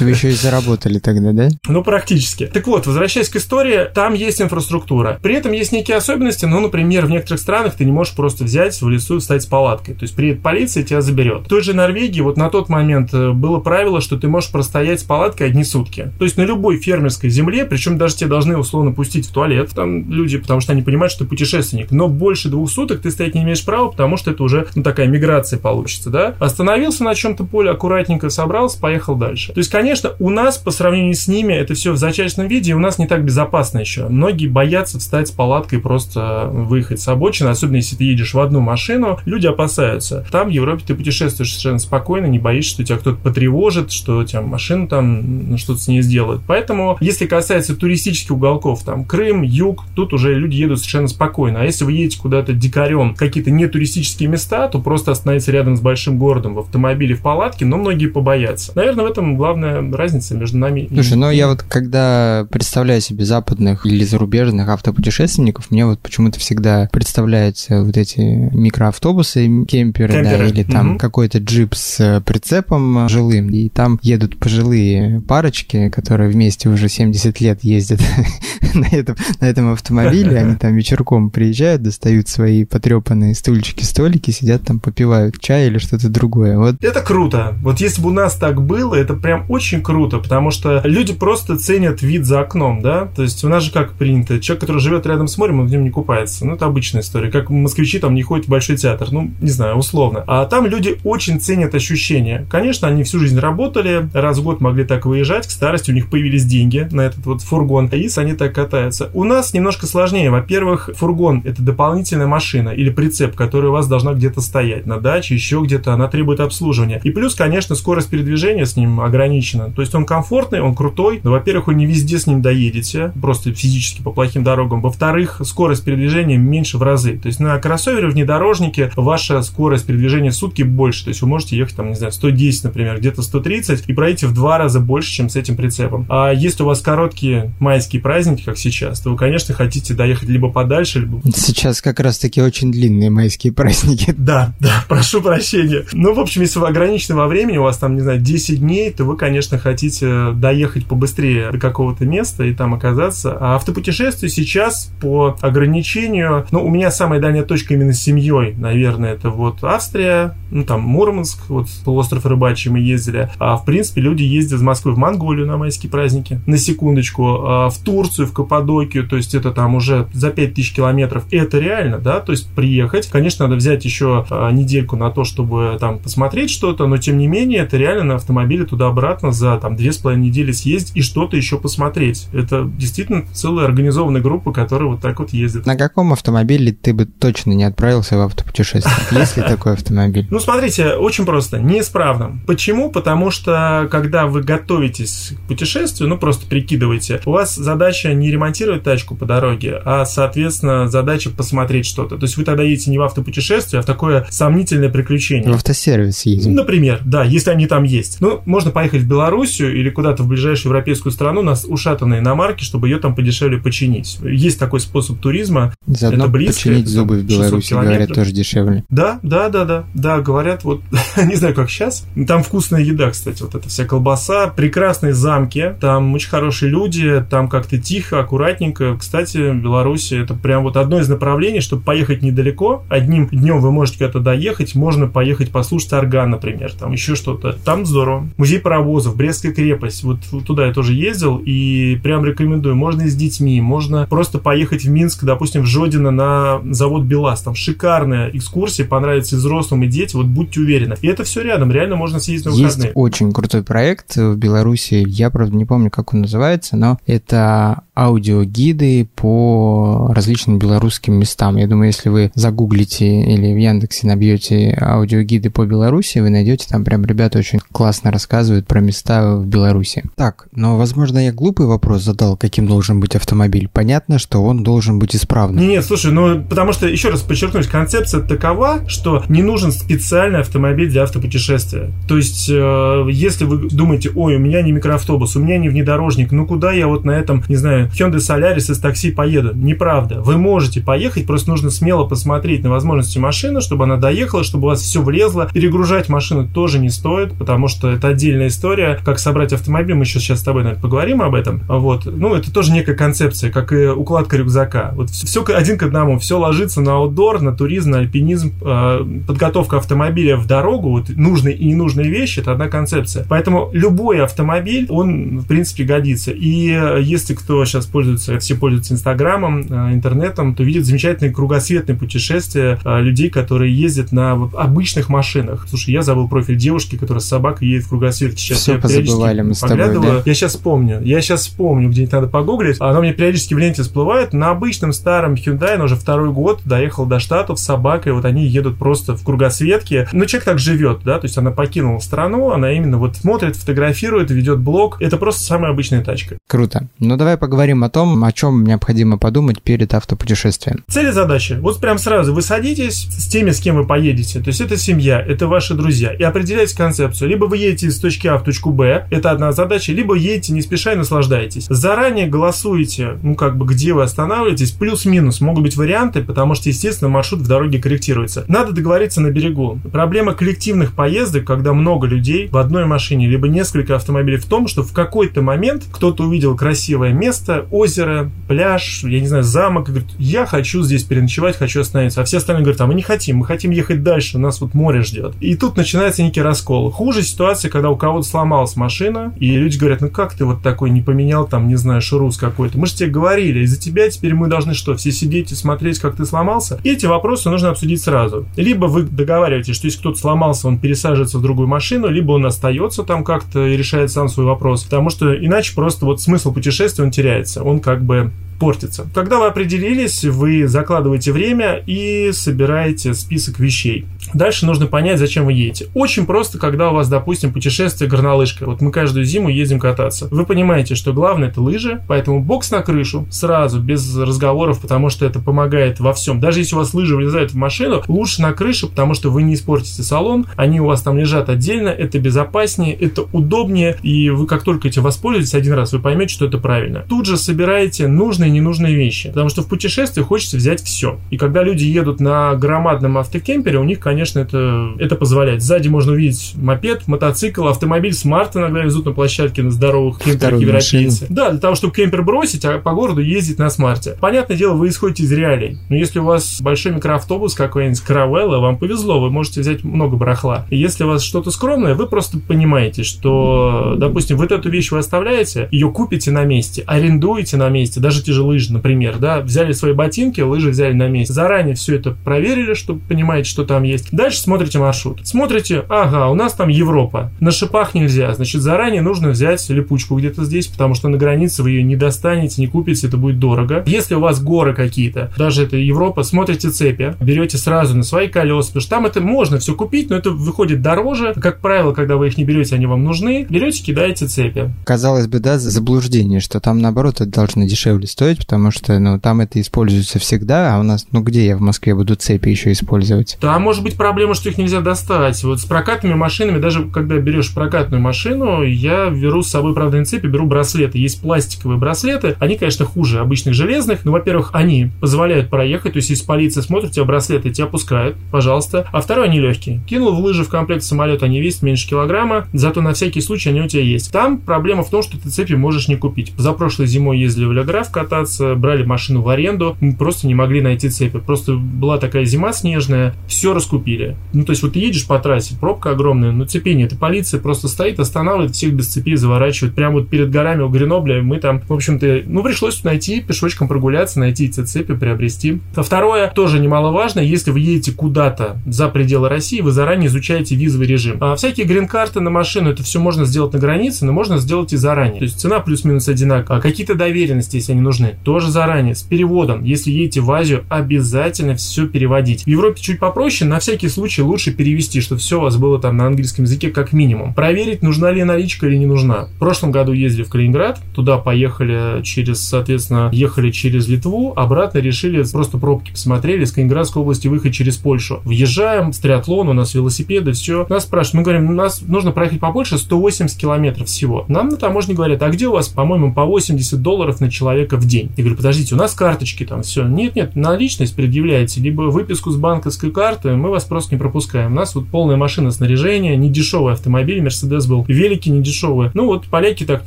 Вы еще и заработали тогда, да? Ну, практически. Так вот, возвращаясь к истории, там есть инфраструктура. При этом есть некие особенности. Ну, например, в некоторых странах ты не можешь просто взять в лесу и встать с палаткой. То есть приедет полиция тебя заберет. В той же Норвегии вот на тот момент э, было правило, что ты можешь простоять с палаткой одни сутки. То есть на любой фермерской земле, причем даже тебе должны условно пустить в туалет там люди, потому что они понимают, что ты путешественник. Но больше двух суток ты стоять не имеешь права, потому что это уже ну, такая миграция получится, да? Остановился на чем-то поле, аккуратненько собрался, поехал дальше. То есть, конечно, у нас по сравнению с ними это все в зачаточном виде, и у нас не так безопасно еще. Многие боятся встать с палаткой и просто выехать с обочины, особенно если ты едешь в одну машину, люди опасаются. Там в Европе ты путешествуешь совершенно спокойно, не боишься, что тебя кто-то потревожит, что у тебя машину там ну, что-то с ней сделают. Поэтому, если касается туристических уголков, там Крым, Юг, тут уже люди едут совершенно спокойно. А если вы едете куда-то дикарем, какие-то не туристические места, то просто остановиться рядом с большим городом в автомобиле, в палатке, но многие побоятся. Наверное, в этом главная разница между нами Слушай, и... ну я вот когда представляю себе западных или зарубежных автопутешественников, мне вот почему-то всегда представляются вот эти микроавтобусы, кемперы, да, Кемперы, или там мгм. какой-то джип с э, прицепом жилым, и там едут пожилые парочки, которые вместе уже 70 лет ездят (laughs) на этом, на этом автомобиле, они там вечерком приезжают, достают свои потрепанные стульчики, столики, сидят там, попивают чай или что-то другое. Вот Это круто. Вот если бы у нас так было, это прям очень круто, потому что люди просто ценят вид за окном, да? То есть у нас же как принято, человек, который живет рядом с морем, он в нем не купается. Ну, это обычная история. Как москвичи там не ходят в большой театр, ну, не знаю, условно. А там люди очень ценят ощущения. Конечно, они всю жизнь работали, раз в год могли так выезжать, к старости у них появились деньги на этот вот фургон, и они так катаются. У нас немножко сложнее. Во-первых, фургон – это дополнительная машина или прицеп прицеп, который у вас должна где-то стоять, на даче, еще где-то, она требует обслуживания. И плюс, конечно, скорость передвижения с ним ограничена. То есть он комфортный, он крутой, но, во-первых, вы не везде с ним доедете, просто физически по плохим дорогам. Во-вторых, скорость передвижения меньше в разы. То есть на кроссовере, внедорожнике ваша скорость передвижения в сутки больше. То есть вы можете ехать, там, не знаю, 110, например, где-то 130 и пройти в два раза больше, чем с этим прицепом. А если у вас короткие майские праздники, как сейчас, то вы, конечно, хотите доехать либо подальше, либо... Сейчас как раз-таки очень длинные майские праздники. (laughs) Да, да, прошу прощения. Ну, в общем, если вы ограничены во времени, у вас там, не знаю, 10 дней, то вы, конечно, хотите доехать побыстрее до какого-то места и там оказаться. А автопутешествие сейчас по ограничению, ну, у меня самая дальняя точка именно с семьей, наверное, это вот Австрия, ну, там Мурманск, вот полуостров Рыбачий мы ездили. А, в принципе, люди ездят из Москвы в Монголию на майские праздники, на секундочку, а, в Турцию, в Каппадокию, то есть это там уже за 5000 километров. Это реально, да, то есть приехать. Конечно, надо взять еще а, недельку на то, чтобы там посмотреть что-то, но тем не менее, это реально на автомобиле туда-обратно за там две с половиной недели съездить и что-то еще посмотреть. Это действительно целая организованная группа, которая вот так вот ездит. На каком автомобиле ты бы точно не отправился в автопутешествие? Есть ли такой автомобиль? Ну, смотрите, очень просто, неисправным. Почему? Потому что, когда вы готовитесь к путешествию, ну, просто прикидывайте, у вас задача не ремонтировать тачку по дороге, а, соответственно, задача посмотреть что-то. То есть вы тогда едете не в автопутешествие, а в такое сомнительное приключение. В автосервис едем. Например, да, если они там есть. Ну, можно поехать в Белоруссию или куда-то в ближайшую европейскую страну на ушатанной иномарке, чтобы ее там подешевле починить. Есть такой способ туризма. Заодно это близко, починить зубы в Беларуси, говорят, тоже дешевле. Да, да, да, да. Да, говорят, вот, (laughs) не знаю, как сейчас. Там вкусная еда, кстати, вот эта вся колбаса, прекрасные замки, там очень хорошие люди, там как-то тихо, аккуратненько. Кстати, Беларуси это прям вот одно из направлений, чтобы поехать недалеко. Одним днем вы можете куда-то доехать, можно поехать послушать орган, например, там еще что-то. Там здорово. Музей паровозов, Брестская крепость, вот туда я тоже ездил, и прям рекомендую. Можно и с детьми, можно просто поехать в Минск, допустим, в Жодино на завод БелАЗ. Там шикарная экскурсия, понравится и взрослым, и детям, вот будьте уверены. И это все рядом, реально можно съездить на выходные. Есть очень крутой проект в Беларуси, я, правда, не помню, как он называется, но это аудиогиды по различным белорусским местам. Я думаю, если вы загуглите или в Яндексе набьете аудиогиды по Беларуси, вы найдете там прям ребята очень классно рассказывают про места в Беларуси. Так, но, возможно, я глупый вопрос задал, каким должен быть автомобиль. Понятно, что он должен быть исправным. Нет, слушай, ну, потому что, еще раз подчеркнусь, концепция такова, что не нужен специальный автомобиль для автопутешествия. То есть, э, если вы думаете, ой, у меня не микроавтобус, у меня не внедорожник, ну куда я вот на этом, не знаю, Hyundai Solaris из такси поеду? Неправда. Вы можете поехать, просто нужно смело посмотреть на возможности машины, чтобы она доехала, чтобы у вас все влезло. Перегружать машину тоже не стоит, потому что это отдельная история. Как собрать автомобиль, мы еще сейчас с тобой, наверное, поговорим об этом. Вот. Ну, это тоже некая концепция, как и укладка рюкзака. Вот все один к одному, все ложится на аутдор, на туризм, на альпинизм, э, подготовка автомобиля в дорогу, вот нужные и ненужные вещи, это одна концепция. Поэтому любой автомобиль, он, в принципе, годится. И э, если кто сейчас пользуется, все пользуются Инстаграмом, э, интернетом, то видят замечательные кругосветные путешествия э, людей, которые ездят на обычных машинах. Слушай, я забыл профиль девушки, которая с собакой едет в кругосвет. Сейчас все я позабывали мы с тобой, да? Я сейчас помню. Я сейчас вспомню, где-нибудь надо погуглить. Она мне периодически в ленте всплывает. На обычном старом Hyundai, она уже второй год доехал до Штатов с собакой. Вот они едут просто в кругосветке. Ну, человек так живет, да, то есть она покинула страну, она именно вот смотрит, фотографирует, ведет блог. Это просто самая обычная тачка. Круто. Ну, давай поговорим о том, о чем необходимо подумать перед автопутешествием. Цели задачи. Вот прям сразу вы садитесь с теми, с кем вы поедете. То есть это семья, это ваши друзья. И определяете концепцию. Либо вы едете из точки А в точку Б, это одна задача, либо едете не спеша и наслаждаетесь. Заранее голосуете, ну как бы где вы останавливаетесь, плюс-минус. Могут быть варианты, потому что, естественно, маршрут в дороге корректируется. Надо договориться на берегу. Проблема коллективных поездок, когда много людей в одной машине, либо несколько автомобилей в том, что в какой-то момент кто-то увидел красивое место, озеро, пляж, я не знаю, замок, говорит, я хочу здесь переночевать, хочу остановиться. А все остальные говорят, а мы не хотим, мы хотим ехать дальше, нас вот море ждет. И тут начинается некий раскол. Хуже ситуация, когда у кого-то сломалась машина, и люди говорят, ну как ты вот такой не поменял там, не знаю, шрус какой-то. Мы же тебе говорили, из-за тебя теперь мы должны что, все сидеть и смотреть, как ты сломался? И эти вопросы нужно обсудить сразу. Либо вы договариваетесь, что если кто-то сломался, он пересаживается в другую машину, либо он остается там как-то и решает сам свой вопрос. Потому что иначе просто вот смысл путешествия, он теряется. Он как бы портится. Когда вы определились, вы закладываете время и собираете список вещей. Дальше нужно понять, зачем вы едете. Очень просто, когда у вас, допустим, путешествие горнолыжкой. Вот мы каждую зиму ездим кататься. Вы понимаете, что главное это лыжи, поэтому бокс на крышу сразу, без разговоров, потому что это помогает во всем. Даже если у вас лыжи влезают в машину, лучше на крыше, потому что вы не испортите салон, они у вас там лежат отдельно, это безопаснее, это удобнее, и вы как только этим воспользуетесь один раз, вы поймете, что это правильно. Тут же собираете нужные ненужные вещи, потому что в путешествии хочется взять все. И когда люди едут на громадном автокемпере, у них, конечно, это, это позволяет. Сзади можно увидеть мопед, мотоцикл, автомобиль, смарт иногда везут на площадке на здоровых кемперах европейцы. Да, для того, чтобы кемпер бросить, а по городу ездить на смарте. Понятное дело, вы исходите из реалий. Но если у вас большой микроавтобус какой-нибудь, каравелла, вам повезло, вы можете взять много барахла. И если у вас что-то скромное, вы просто понимаете, что, допустим, вот эту вещь вы оставляете, ее купите на месте, арендуете на месте, даже те же лыжи, например, да, взяли свои ботинки, лыжи взяли на месте. Заранее все это проверили, чтобы понимаете, что там есть. Дальше смотрите маршрут. Смотрите, ага, у нас там Европа. На шипах нельзя, значит, заранее нужно взять липучку где-то здесь, потому что на границе вы ее не достанете, не купите, это будет дорого. Если у вас горы какие-то, даже это Европа, смотрите цепи, берете сразу на свои колеса, потому что там это можно все купить, но это выходит дороже. Как правило, когда вы их не берете, они вам нужны. Берете, кидаете цепи. Казалось бы, да, заблуждение, что там наоборот это должно дешевле стоить, потому что, ну, там это используется всегда, а у нас, ну, где я в Москве буду цепи еще использовать? Да, может быть проблема, что их нельзя достать. Вот с прокатными машинами, даже когда берешь прокатную машину, я беру с собой, правда, не цепи, беру браслеты. Есть пластиковые браслеты, они, конечно, хуже обычных железных, но, во-первых, они позволяют проехать, то есть если полиция смотрит, у тебя браслеты, тебя пускают, пожалуйста. А второй, они легкие. Кинул в лыжи в комплект самолета, они весят меньше килограмма, зато на всякий случай они у тебя есть. Там проблема в том, что ты цепи можешь не купить. За прошлой зимой ездили в Леграф кататься, брали машину в аренду, мы просто не могли найти цепи. Просто была такая зима снежная, все раскупили. Ну, то есть вот ты едешь по трассе, пробка огромная, но цепи нет. И полиция просто стоит, останавливает, всех без цепи заворачивает. Прямо вот перед горами у Гренобля мы там, в общем-то, ну, пришлось найти, пешочком прогуляться, найти эти цепи, приобрести. А второе, тоже немаловажно, если вы едете куда-то за пределы России, вы заранее изучаете визовый режим. А всякие грин-карты на машину, это все можно сделать на границе, но можно сделать и заранее. То есть цена плюс-минус одинаковая. А какие-то доверенности, если они нужны, тоже заранее. С переводом. Если едете в Азию, обязательно все переводить. В Европе чуть попроще, на всякий случай лучше перевести, чтобы все у вас было там на английском языке как минимум. Проверить, нужна ли наличка или не нужна. В прошлом году ездили в Калининград, туда поехали через, соответственно, ехали через Литву, обратно решили просто пробки посмотрели, с Калининградской области выехать через Польшу. Въезжаем, с триатлон, у нас велосипеды, все. Нас спрашивают, мы говорим, у нас нужно проехать побольше, 180 километров всего. Нам на таможне говорят, а где у вас, по-моему, по 80 долларов на человека в день? Я говорю, подождите, у нас карточки там, все. Нет, нет, наличность предъявляете, либо выписку с банковской карты, мы вас просто не пропускаем. У нас вот полная машина снаряжения, не дешевый автомобиль, Мерседес был, велики не дешевые. Ну вот поляки так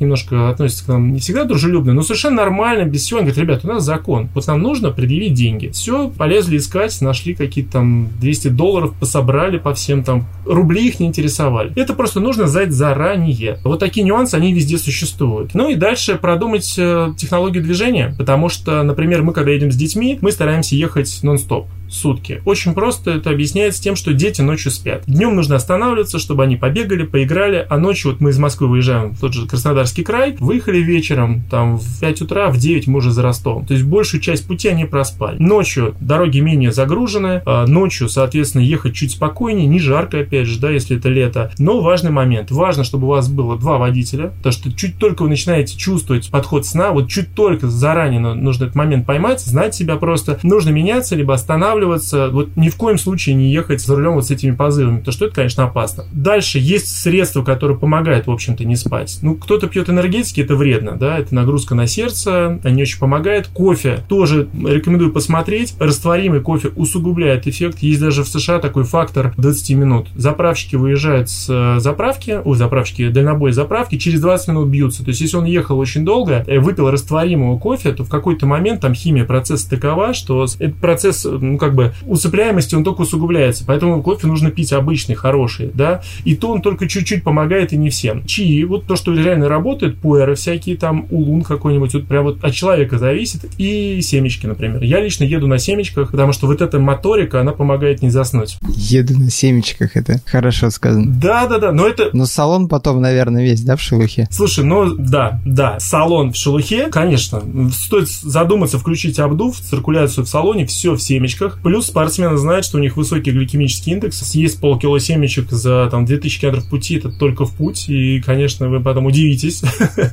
немножко относятся к нам не всегда дружелюбно, но совершенно нормально, без всего. Они говорят, ребят, у нас закон, вот нам нужно предъявить деньги. Все, полезли искать, нашли какие-то там 200 долларов, пособрали по всем там, рубли их не интересовали. Это просто нужно знать заранее. Вот такие нюансы, они везде существуют. Ну и дальше продумать э, технологию движения, потому что, например, мы когда едем с детьми, мы стараемся ехать нон-стоп сутки. Очень просто это объясняется тем, что дети ночью спят. Днем нужно останавливаться, чтобы они побегали, поиграли, а ночью вот мы из Москвы выезжаем в тот же Краснодарский край, выехали вечером, там в 5 утра, в 9 мы уже за Ростовом. То есть большую часть пути они проспали. Ночью дороги менее загружены, а ночью, соответственно, ехать чуть спокойнее, не жарко, опять же, да, если это лето. Но важный момент. Важно, чтобы у вас было два водителя, потому что чуть только вы начинаете чувствовать подход сна, вот чуть только заранее нужно этот момент поймать, знать себя просто, нужно меняться, либо останавливаться, останавливаться, вот ни в коем случае не ехать за рулем вот с этими позывами, потому что это, конечно, опасно. Дальше есть средства, которые помогают, в общем-то, не спать. Ну, кто-то пьет энергетики, это вредно, да, это нагрузка на сердце, они очень помогают. Кофе тоже рекомендую посмотреть. Растворимый кофе усугубляет эффект. Есть даже в США такой фактор 20 минут. Заправщики выезжают с э, заправки, у заправщики, дальнобой заправки, через 20 минут бьются. То есть, если он ехал очень долго, выпил растворимого кофе, то в какой-то момент там химия процесса такова, что этот процесс, ну, как как бы усыпляемости он только усугубляется. Поэтому кофе нужно пить обычный, хороший, да. И то он только чуть-чуть помогает и не всем. Чаи, вот то, что реально работает, пуэры всякие, там улун какой-нибудь, вот прям вот от человека зависит. И семечки, например. Я лично еду на семечках, потому что вот эта моторика, она помогает не заснуть. Еду на семечках, это хорошо сказано. Да-да-да, но это... Но салон потом, наверное, весь, да, в шелухе? Слушай, ну да, да, салон в шелухе, конечно. Стоит задуматься, включить обдув, циркуляцию в салоне, все в семечках. Плюс спортсмены знают, что у них высокий гликемический индекс. Съесть полкило семечек за там 2000 километров пути, это только в путь. И, конечно, вы потом удивитесь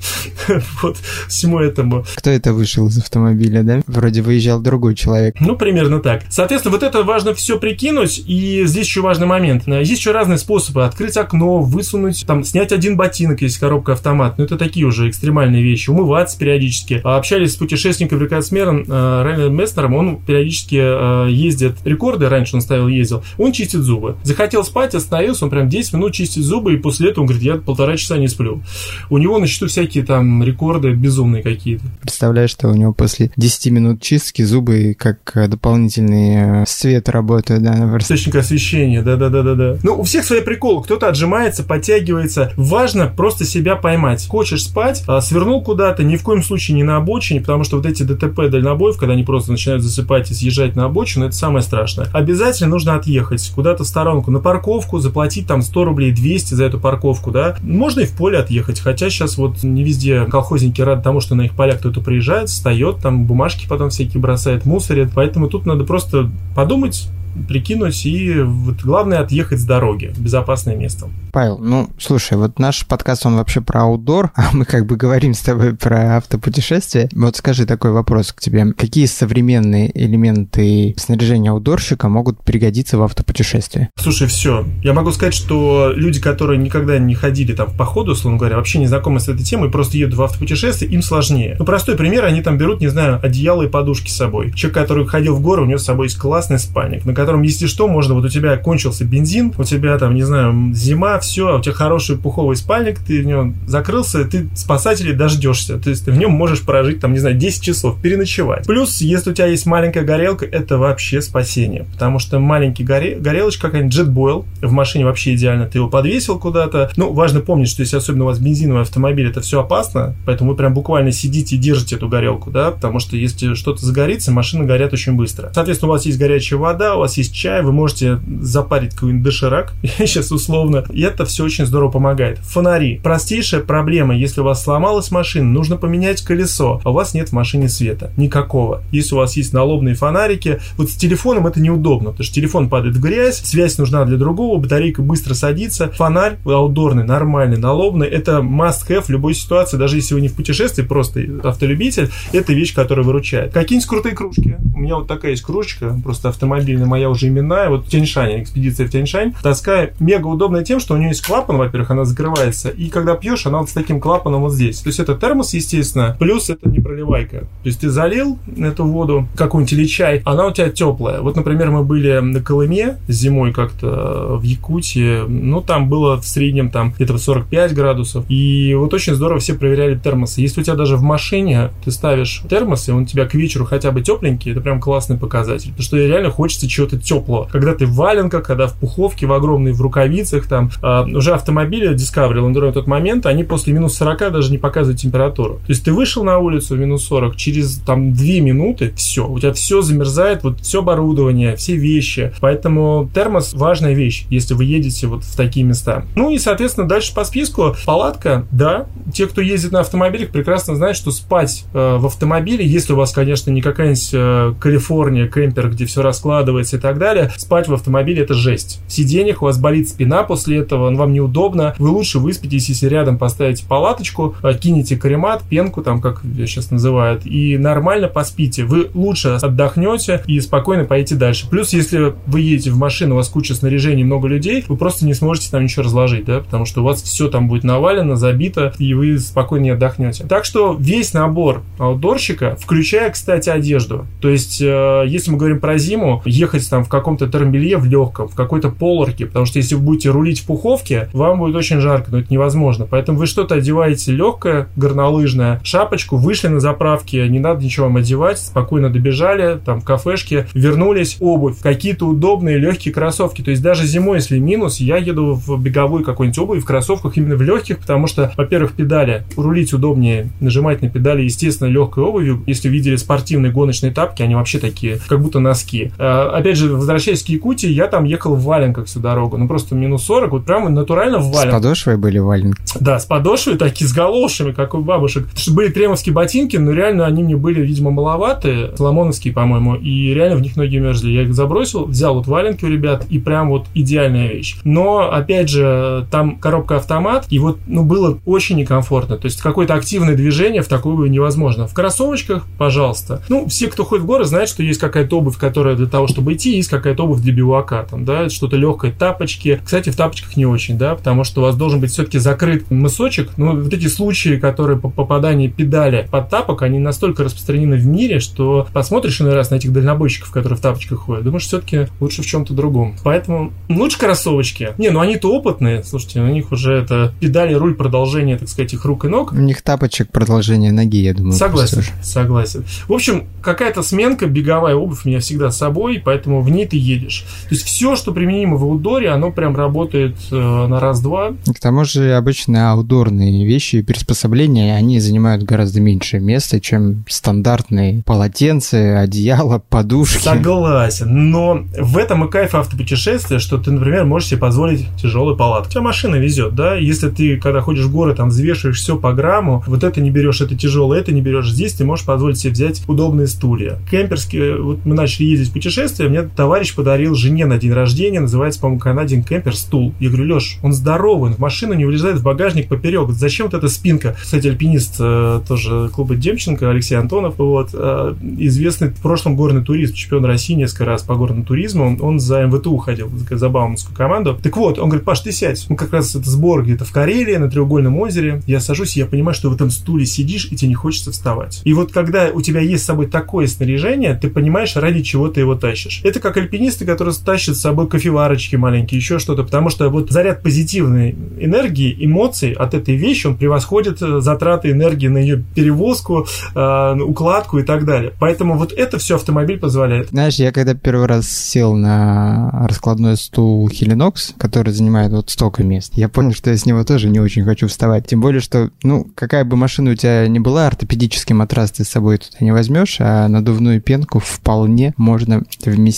(laughs) вот всему этому. Кто это вышел из автомобиля, да? Вроде выезжал другой человек. Ну, примерно так. Соответственно, вот это важно все прикинуть. И здесь еще важный момент. Есть еще разные способы. Открыть окно, высунуть, там, снять один ботинок, если коробка автомат. Ну, это такие уже экстремальные вещи. Умываться периодически. Общались с путешественником рекордсменом э, Райаном Месснером. Он периодически э, ездит рекорды. Раньше он ставил, ездил. Он чистит зубы. Захотел спать, остановился, он прям 10 минут чистит зубы. И после этого он говорит, я полтора часа не сплю. У него на счету всякие там рекорды безумные какие-то. Представляешь, что у него после 10 минут чистки зубы как дополнительный э, свет работают, да, наверное. Источник освещения, да-да-да-да-да. Ну, у всех свои приколы. Кто-то отжимается, подтягивается. Важно просто себя поймать. Хочешь спать, а, свернул куда-то, ни в коем случае не на обочине, потому что вот эти ДТП дальнобоев, когда они просто начинают засыпать и съезжать на обочину, это самое страшное. Обязательно нужно отъехать куда-то в сторонку, на парковку, заплатить там 100 рублей, 200 за эту парковку, да. Можно и в поле отъехать, хотя сейчас вот не везде колхозники рады тому, что на их поля кто-то приезжает, встает, там бумажки потом всякие бросает, мусорит. Поэтому тут надо просто подумать, прикинуть и вот главное отъехать с дороги в безопасное место. Павел, ну, слушай, вот наш подкаст, он вообще про аутдор, (laughs) а мы как бы говорим с тобой про автопутешествия. Вот скажи такой вопрос к тебе. Какие современные элементы снаряжения аутдорщика могут пригодиться в автопутешествии? Слушай, все. Я могу сказать, что люди, которые никогда не ходили там в походу, условно говоря, вообще не знакомы с этой темой, просто едут в автопутешествие, им сложнее. Ну, простой пример, они там берут, не знаю, одеяло и подушки с собой. Человек, который ходил в горы, у него с собой есть классный спальник, на котором, если что, можно, вот у тебя кончился бензин, у тебя там, не знаю, зима, все, а у тебя хороший пуховый спальник, ты в нем закрылся, ты спасателей дождешься. То есть ты в нем можешь прожить, там, не знаю, 10 часов, переночевать. Плюс, если у тебя есть маленькая горелка, это вообще спасение. Потому что маленький горе... горелочка какая-нибудь JetBoil в машине вообще идеально. Ты его подвесил куда-то. Ну, важно помнить, что если особенно у вас бензиновый автомобиль, это все опасно. Поэтому вы прям буквально сидите и держите эту горелку, да, потому что если что-то загорится, машины горят очень быстро. Соответственно, у вас есть горячая вода, у вас есть чай, вы можете запарить какой-нибудь доширак, (laughs) сейчас условно, и это все очень здорово помогает. Фонари. Простейшая проблема, если у вас сломалась машина, нужно поменять колесо, а у вас нет в машине света. Никакого. Если у вас есть налобные фонарики, вот с телефоном это неудобно, потому что телефон падает в грязь, связь нужна для другого, батарейка быстро садится. Фонарь аутдорный, нормальный, налобный, это must-have в любой ситуации, даже если вы не в путешествии, просто автолюбитель, это вещь, которая выручает. Какие-нибудь крутые кружки. У меня вот такая есть кружечка, просто автомобильная, моя уже именная, вот Тяньшань, экспедиция в Тяньшань. Таская мега удобная тем, что у нее есть клапан, во-первых, она закрывается, и когда пьешь, она вот с таким клапаном вот здесь. То есть это термос, естественно, плюс это не проливайка. То есть ты залил эту воду, какую-нибудь или чай, она у тебя теплая. Вот, например, мы были на Колыме зимой как-то в Якутии, ну, там было в среднем там где-то 45 градусов, и вот очень здорово все проверяли термосы. Если у тебя даже в машине ты ставишь термос, и он у тебя к вечеру хотя бы тепленький, это прям классный показатель, потому что реально хочется чего-то теплого. Когда ты в валенках, когда в пуховке, в огромной, в рукавицах, там, э, уже автомобили Discovery, Land Rover в тот момент, они после минус 40 даже не показывают температуру. То есть ты вышел на улицу в минус 40, через там 2 минуты, все, у тебя все замерзает, вот все оборудование, все вещи. Поэтому термос важная вещь, если вы едете вот в такие места. Ну и, соответственно, дальше по списку. Палатка, да, те, кто ездит на автомобилях, прекрасно знают, что спать э, в автомобиле, если у вас, конечно, не какая-нибудь э, Калифорния, кемпер, где все раскладывается и так далее, спать в автомобиле это жесть. В сиденьях у вас болит спина после этого, вам неудобно, вы лучше выспитесь, если рядом поставите палаточку, э, кинете каремат, пенку, там, как сейчас называют, и нормально поспите. Вы лучше отдохнете и спокойно поедете дальше. Плюс, если вы едете в машину, у вас куча снаряжений, много людей, вы просто не сможете там ничего разложить, да, потому что у вас все там будет навалено, забито, и вы спокойнее отдохнете. Так что весь набор аутдорщика, включая, кстати, одежду. То есть, э, если мы говорим про зиму, ехать находиться там в каком-то термбелье в легком, в какой-то полорке, потому что если вы будете рулить в пуховке, вам будет очень жарко, но это невозможно. Поэтому вы что-то одеваете легкое, горнолыжное, шапочку, вышли на заправке, не надо ничего вам одевать, спокойно добежали, там в кафешке, вернулись, обувь, какие-то удобные легкие кроссовки. То есть даже зимой, если минус, я еду в беговой какой-нибудь обуви, в кроссовках именно в легких, потому что, во-первых, педали, рулить удобнее, нажимать на педали, естественно, легкой обувью. Если видели спортивные гоночные тапки, они вообще такие, как будто носки. А, опять же, возвращаясь к Якутии, я там ехал в валенках всю дорогу. Ну, просто минус 40, вот прямо натурально в валенках. С подошвой были валенки? Да, с подошвой, такие с галошами, как у бабушек. Потому что были кремовские ботинки, но реально они мне были, видимо, маловаты, соломоновские, по-моему, и реально в них ноги мерзли. Я их забросил, взял вот валенки у ребят, и прям вот идеальная вещь. Но, опять же, там коробка автомат, и вот, ну, было очень некомфортно. То есть какое-то активное движение в такое невозможно. В кроссовочках, пожалуйста. Ну, все, кто ходит в горы, знают, что есть какая-то обувь, которая для того, чтобы идти, есть какая-то обувь для бивака, там, да, что-то легкое, тапочки. Кстати, в тапочках не очень, да, потому что у вас должен быть все-таки закрыт мысочек. Ну, вот эти случаи, которые по попаданию педали под тапок, они настолько распространены в мире, что посмотришь иной раз на этих дальнобойщиков, которые в тапочках ходят, думаешь, все-таки лучше в чем-то другом. Поэтому лучше кроссовочки. Не, ну они-то опытные, слушайте, у них уже это педали, руль, продолжение, так сказать, их рук и ног. У них тапочек продолжение ноги, я думаю. Согласен, согласен. В общем, какая-то сменка, беговая обувь у меня всегда с собой, поэтому в ней ты едешь. То есть все, что применимо в аудоре, оно прям работает э, на раз-два. К тому же обычно аудорные вещи и приспособления, они занимают гораздо меньшее место, чем стандартные полотенца, одеяло, подушки. Согласен, но в этом и кайф автопутешествия, что ты, например, можешь себе позволить тяжелый палатку. У тебя машина везет, да? Если ты, когда ходишь в горы, там взвешиваешь все по грамму, вот это не берешь, это тяжелое, это не берешь. Здесь ты можешь позволить себе взять удобные стулья. Кемперские, вот мы начали ездить в путешествие, мне товарищ подарил жене на день рождения, называется, по-моему, Канадин Кемпер стул. Я говорю, Леш, он здоровый, он в машину не влезает в багажник поперек. Зачем вот эта спинка? Кстати, альпинист э, тоже клуба Демченко, Алексей Антонов, вот, э, известный в прошлом горный турист, чемпион России несколько раз по горному туризму, он за МВТУ уходил, за Бауманскую команду. Так вот, он говорит, Паш, ты сядь. Ну, как раз это сбор где-то в Карелии, на треугольном озере. Я сажусь, я понимаю, что в этом стуле сидишь, и тебе не хочется вставать. И вот когда у тебя есть с собой такое снаряжение, ты понимаешь, ради чего ты его тащишь. Это как альпинисты, которые тащат с собой кофеварочки маленькие, еще что-то, потому что вот заряд позитивной энергии, эмоций от этой вещи, он превосходит э, затраты энергии на ее перевозку, э, укладку и так далее. Поэтому вот это все автомобиль позволяет. Знаешь, я когда первый раз сел на раскладной стул Helinox, который занимает вот столько мест, я понял, что я с него тоже не очень хочу вставать. Тем более, что, ну, какая бы машина у тебя ни была, ортопедический матрас ты с собой туда не возьмешь, а надувную пенку вполне можно вместить.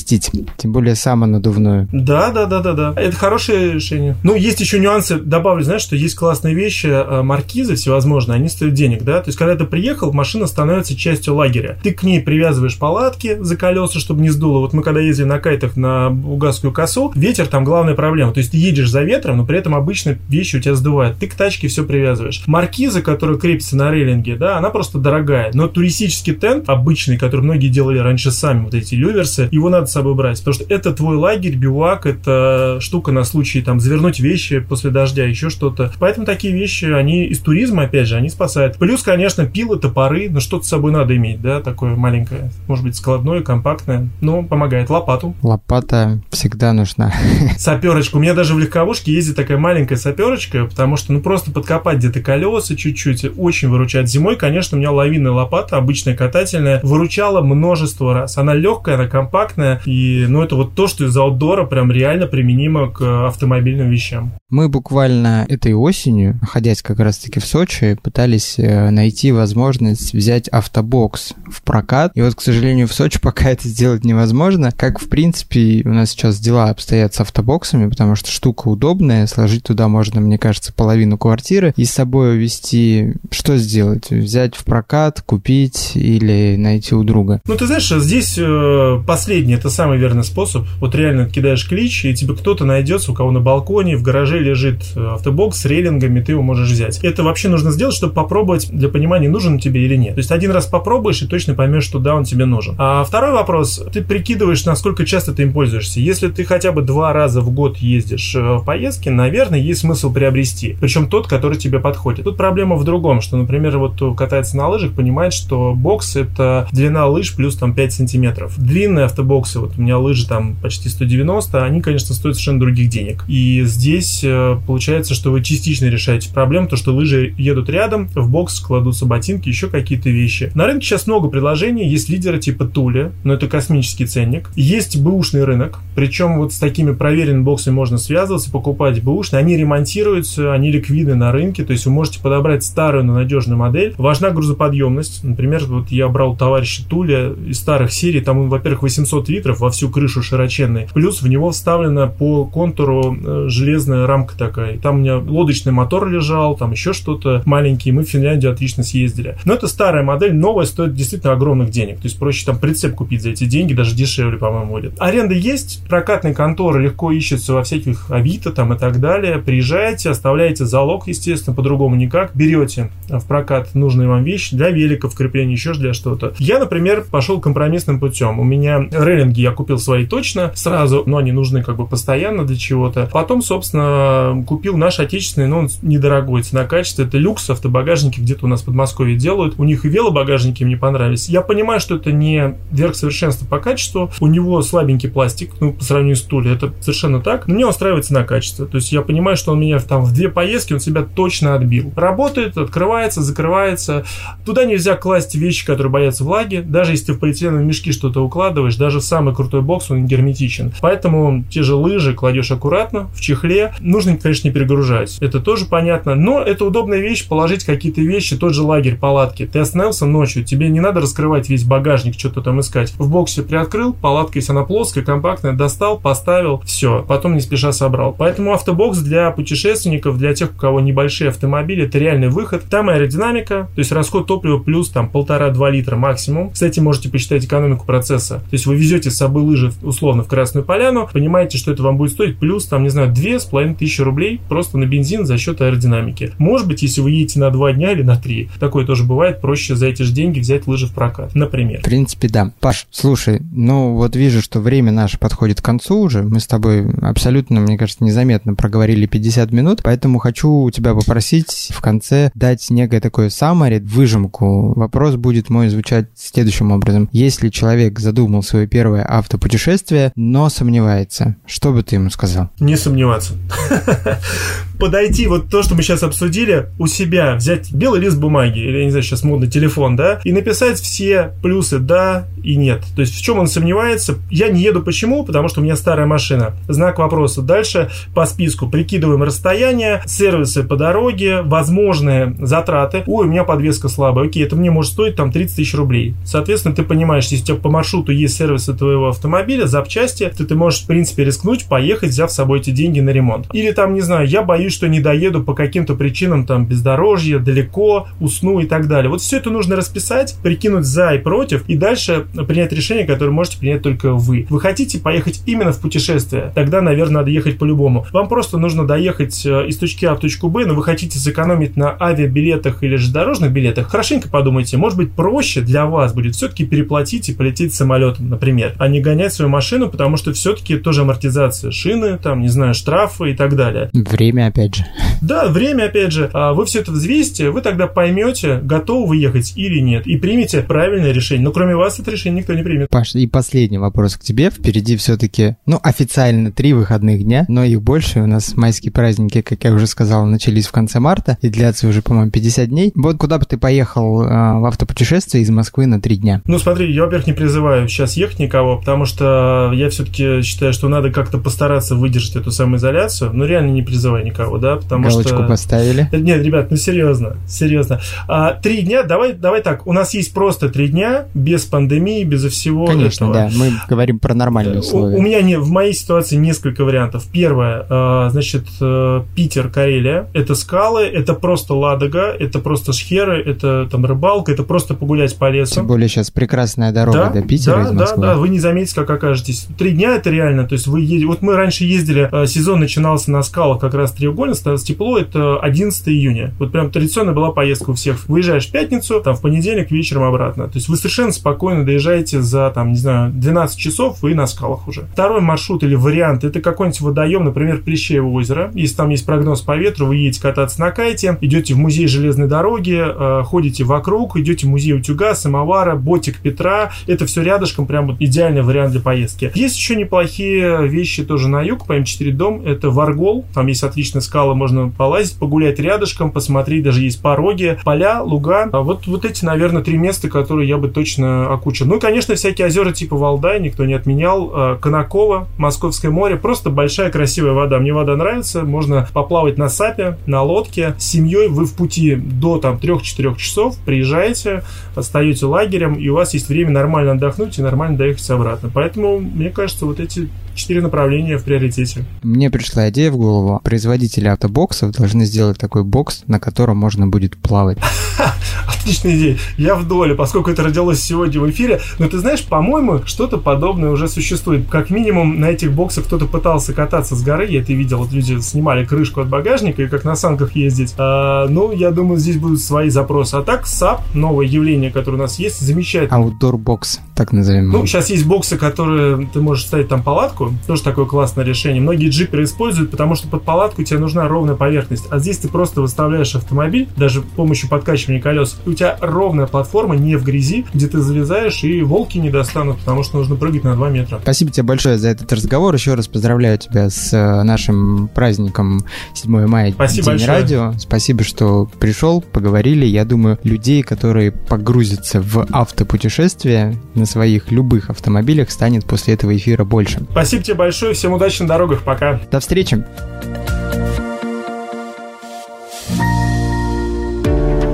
Тем более самонадувную. Да, да, да, да, да. Это хорошее решение. Ну, есть еще нюансы. Добавлю, знаешь, что есть классные вещи, э, маркизы всевозможные, они стоят денег, да? То есть, когда ты приехал, машина становится частью лагеря. Ты к ней привязываешь палатки за колеса, чтобы не сдуло. Вот мы когда ездили на кайтах на Бугасскую косу, ветер там главная проблема. То есть, ты едешь за ветром, но при этом обычно вещи у тебя сдувают. Ты к тачке все привязываешь. Маркиза, которая крепится на рейлинге, да, она просто дорогая. Но туристический тент обычный, который многие делали раньше сами, вот эти люверсы, его надо с собой брать. Потому что это твой лагерь, бивак, это штука на случай там завернуть вещи после дождя, еще что-то. Поэтому такие вещи, они из туризма, опять же, они спасают. Плюс, конечно, пилы, топоры, но что-то с собой надо иметь, да, такое маленькое. Может быть, складное, компактное, но помогает. Лопату. Лопата всегда нужна. (laughs) Саперочка. У меня даже в легковушке ездит такая маленькая саперочка, потому что, ну, просто подкопать где-то колеса чуть-чуть очень выручает. Зимой, конечно, у меня лавинная лопата, обычная катательная, выручала множество раз. Она легкая, она компактная, и, ну, это вот то, что из аутдора прям реально применимо к автомобильным вещам. Мы буквально этой осенью, находясь как раз-таки в Сочи, пытались э, найти возможность взять автобокс в прокат. И вот, к сожалению, в Сочи (laughs) пока это сделать невозможно. Как, в принципе, у нас сейчас дела обстоят с автобоксами, потому что штука удобная, сложить туда можно, мне кажется, половину квартиры и с собой увезти. Что сделать? Взять в прокат, купить или найти у друга? Ну, ты знаешь, здесь э, последний, это самый верный способ. Вот реально кидаешь клич, и тебе кто-то найдется, у кого на балконе, в гараже лежит э, автобокс с рейлингами, ты его можешь взять. Это вообще нужно сделать, чтобы попробовать для понимания, нужен он тебе или нет. То есть один раз попробуешь и точно поймешь, что да, он тебе нужен. А второй вопрос, ты прикидываешь, насколько часто ты им пользуешься. Если ты хотя бы два раза в год ездишь э, в поездки, наверное, есть смысл приобрести. Причем тот, который тебе подходит. Тут проблема в другом, что, например, вот кто катается на лыжах, понимает, что бокс это длина лыж плюс там 5 сантиметров. Длинные автобоксы боксе. Вот у меня лыжи там почти 190, а они, конечно, стоят совершенно других денег. И здесь э, получается, что вы частично решаете проблему, то, что лыжи едут рядом, в бокс кладутся ботинки, еще какие-то вещи. На рынке сейчас много предложений, есть лидеры типа Тули, но это космический ценник. Есть бэушный рынок, причем вот с такими проверенными боксами можно связываться, покупать бэушные, они ремонтируются, они ликвидны на рынке, то есть вы можете подобрать старую, но надежную модель. Важна грузоподъемность. Например, вот я брал товарища Туля из старых серий, там он, во-первых, 800 литров во всю крышу широченный, плюс в него вставлена по контуру э, железная рамка такая. Там у меня лодочный мотор лежал, там еще что-то маленький. Мы в Финляндию отлично съездили. Но это старая модель, новая стоит действительно огромных денег. То есть проще там прицеп купить за эти деньги, даже дешевле, по-моему, будет. Аренда есть, прокатные конторы легко ищутся во всяких Авито там и так далее. Приезжаете, оставляете залог, естественно, по-другому никак. Берете в прокат нужные вам вещи для великов, крепления, еще для что-то. Я, например, пошел компромиссным путем. У меня рейлинги я купил свои точно сразу, но они нужны как бы постоянно для чего-то. Потом, собственно, купил наш отечественный, но он недорогой, цена-качество. Это люкс, автобагажники где-то у нас в Подмосковье делают. У них и велобагажники мне понравились. Я понимаю, что это не верх совершенства по качеству. У него слабенький пластик, ну, по сравнению с Тулей. Это совершенно так. Но мне устраивает цена-качество. То есть я понимаю, что он меня там в две поездки, он себя точно отбил. Работает, открывается, закрывается. Туда нельзя класть вещи, которые боятся влаги. Даже если ты в полиэтиленовые мешки что-то укладываешь, даже в самый крутой бокс он герметичен. Поэтому те же лыжи кладешь аккуратно в чехле. Нужно, конечно, не перегружать. Это тоже понятно. Но это удобная вещь, положить какие-то вещи, тот же лагерь, палатки. Ты остановился ночью, тебе не надо раскрывать весь багажник, что-то там искать. В боксе приоткрыл, палатка, если она плоская, компактная, достал, поставил, все. Потом не спеша собрал. Поэтому автобокс для путешественников, для тех, у кого небольшие автомобили, это реальный выход. Там аэродинамика, то есть расход топлива плюс там полтора-два литра максимум. Кстати, можете посчитать экономику процесса. То есть вы везете с собой лыжи условно в Красную Поляну, понимаете, что это вам будет стоить плюс там, не знаю, две с половиной тысячи рублей просто на бензин за счет аэродинамики. Может быть, если вы едете на два дня или на три, такое тоже бывает, проще за эти же деньги взять лыжи в прокат, например. В принципе, да. Паш, слушай, ну вот вижу, что время наше подходит к концу уже. Мы с тобой абсолютно, мне кажется, незаметно проговорили 50 минут, поэтому хочу у тебя попросить в конце дать некое такое summary, выжимку. Вопрос будет мой звучать следующим образом. Если человек задумал свое первое автопутешествие, но сомневается, что бы ты ему сказал? Не сомневаться. (laughs) Подойти, вот то, что мы сейчас обсудили, у себя взять белый лист бумаги, или, я не знаю, сейчас модный телефон, да, и написать все плюсы «да» и «нет». То есть в чем он сомневается? Я не еду почему? Потому что у меня старая машина. Знак вопроса. Дальше по списку прикидываем расстояние, сервисы по дороге, возможные затраты. Ой, у меня подвеска слабая. Окей, это мне может стоить там 30 тысяч рублей. Соответственно, ты понимаешь, если у тебя по маршруту есть сервисы твоего автомобиля, запчасти, то ты можешь, в принципе, рискнуть, поехать, взяв с собой эти деньги на ремонт. Или там, не знаю, я боюсь, что не доеду по каким-то причинам, там, бездорожье, далеко, усну и так далее. Вот все это нужно расписать, прикинуть за и против, и дальше принять решение, которое можете принять только вы. Вы хотите поехать именно в путешествие, тогда, наверное, надо ехать по-любому. Вам просто нужно доехать э, из точки А в точку Б, но вы хотите сэкономить на авиабилетах или же дорожных билетах, хорошенько подумайте, может быть, проще для вас будет все-таки переплатить и полететь самолетом, например, а не гонять свою машину, потому что все-таки тоже амортизация шины, там, не знаю, штрафы и так далее. Время, опять же. Да, время, опять же. А вы все это взвесите, вы тогда поймете, готовы вы ехать или нет, и примете правильное решение. Но кроме вас это решение никто не примет. Паш, и последний вопрос к тебе. Впереди все-таки, ну, официально три выходных дня, но их больше. У нас майские праздники, как я уже сказал, начались в конце марта и длятся уже, по-моему, 50 дней. Вот куда бы ты поехал э, в автопутешествие из Москвы на три дня? Ну, смотри, я, во-первых, не призываю сейчас ехать никого, потому что я все-таки считаю, что надо как-то постараться выдержать эту самоизоляцию. Но реально не призываю никого, да, потому Галочку что... поставили? Нет, ребят, ну серьезно, серьезно. А, три дня, давай, давай так, у нас есть просто три дня без пандемии, без всего Конечно, этого. да, мы говорим про нормальные У, условия. у меня не, в моей ситуации несколько вариантов. Первое, э, значит, э, Питер, Карелия. Это скалы, это просто Ладога, это просто Шхеры, это там рыбалка, это просто погулять по лесу. Тем более сейчас прекрасная дорога до Питера да, из Москвы. Да, да, вы не заметите, как окажетесь. Три дня это реально, то есть вы едете, вот мы раньше ездили, э, сезон начинался на скалах как раз три прикольно, становилось тепло, это 11 июня. Вот прям традиционно была поездка у всех. Выезжаешь в пятницу, там в понедельник вечером обратно. То есть вы совершенно спокойно доезжаете за, там, не знаю, 12 часов и на скалах уже. Второй маршрут или вариант, это какой-нибудь водоем, например, Плещеево озеро. Если там есть прогноз по ветру, вы едете кататься на кайте, идете в музей железной дороги, э, ходите вокруг, идете в музей утюга, самовара, ботик Петра. Это все рядышком, прям вот идеальный вариант для поездки. Есть еще неплохие вещи тоже на юг, по М4 дом. Это Варгол. Там есть отличная скала, можно полазить, погулять рядышком, посмотреть, даже есть пороги, поля, луга. А вот, вот эти, наверное, три места, которые я бы точно окучил. Ну и, конечно, всякие озера типа Валдай никто не отменял. А, Конаково, Московское море. Просто большая красивая вода. Мне вода нравится. Можно поплавать на сапе, на лодке. С семьей вы в пути до там 3-4 часов приезжаете, встаете лагерем, и у вас есть время нормально отдохнуть и нормально доехать обратно. Поэтому, мне кажется, вот эти четыре направления в приоритете. Мне пришла идея в голову. Производители автобоксов должны сделать такой бокс, на котором можно будет плавать. (laughs) Отличная идея. Я в доле, поскольку это родилось сегодня в эфире. Но ты знаешь, по-моему, что-то подобное уже существует. Как минимум на этих боксах кто-то пытался кататься с горы. Я это видел. Вот люди снимали крышку от багажника и как на санках ездить. А, ну, я думаю, здесь будут свои запросы. А так, SUP, новое явление, которое у нас есть, замечательно. Outdoor бокс, так назовем. Ну, сейчас есть боксы, которые ты можешь ставить там палатку. Тоже такое классное решение. Многие джиперы используют, потому что под палатку тебе нужна ровная поверхность. А здесь ты просто выставляешь автомобиль, даже с помощью подкачивания колес, и у тебя ровная платформа, не в грязи, где ты залезаешь, и волки не достанут, потому что нужно прыгать на 2 метра. Спасибо тебе большое за этот разговор. Еще раз поздравляю тебя с э, нашим праздником 7 мая, Спасибо День большое. радио. Спасибо, что пришел, поговорили. Я думаю, людей, которые погрузятся в автопутешествия на своих любых автомобилях, станет после этого эфира больше. Спасибо тебе большое, всем удачи на дорогах, пока. До встречи!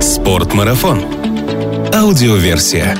Спортмарафон. Аудиоверсия.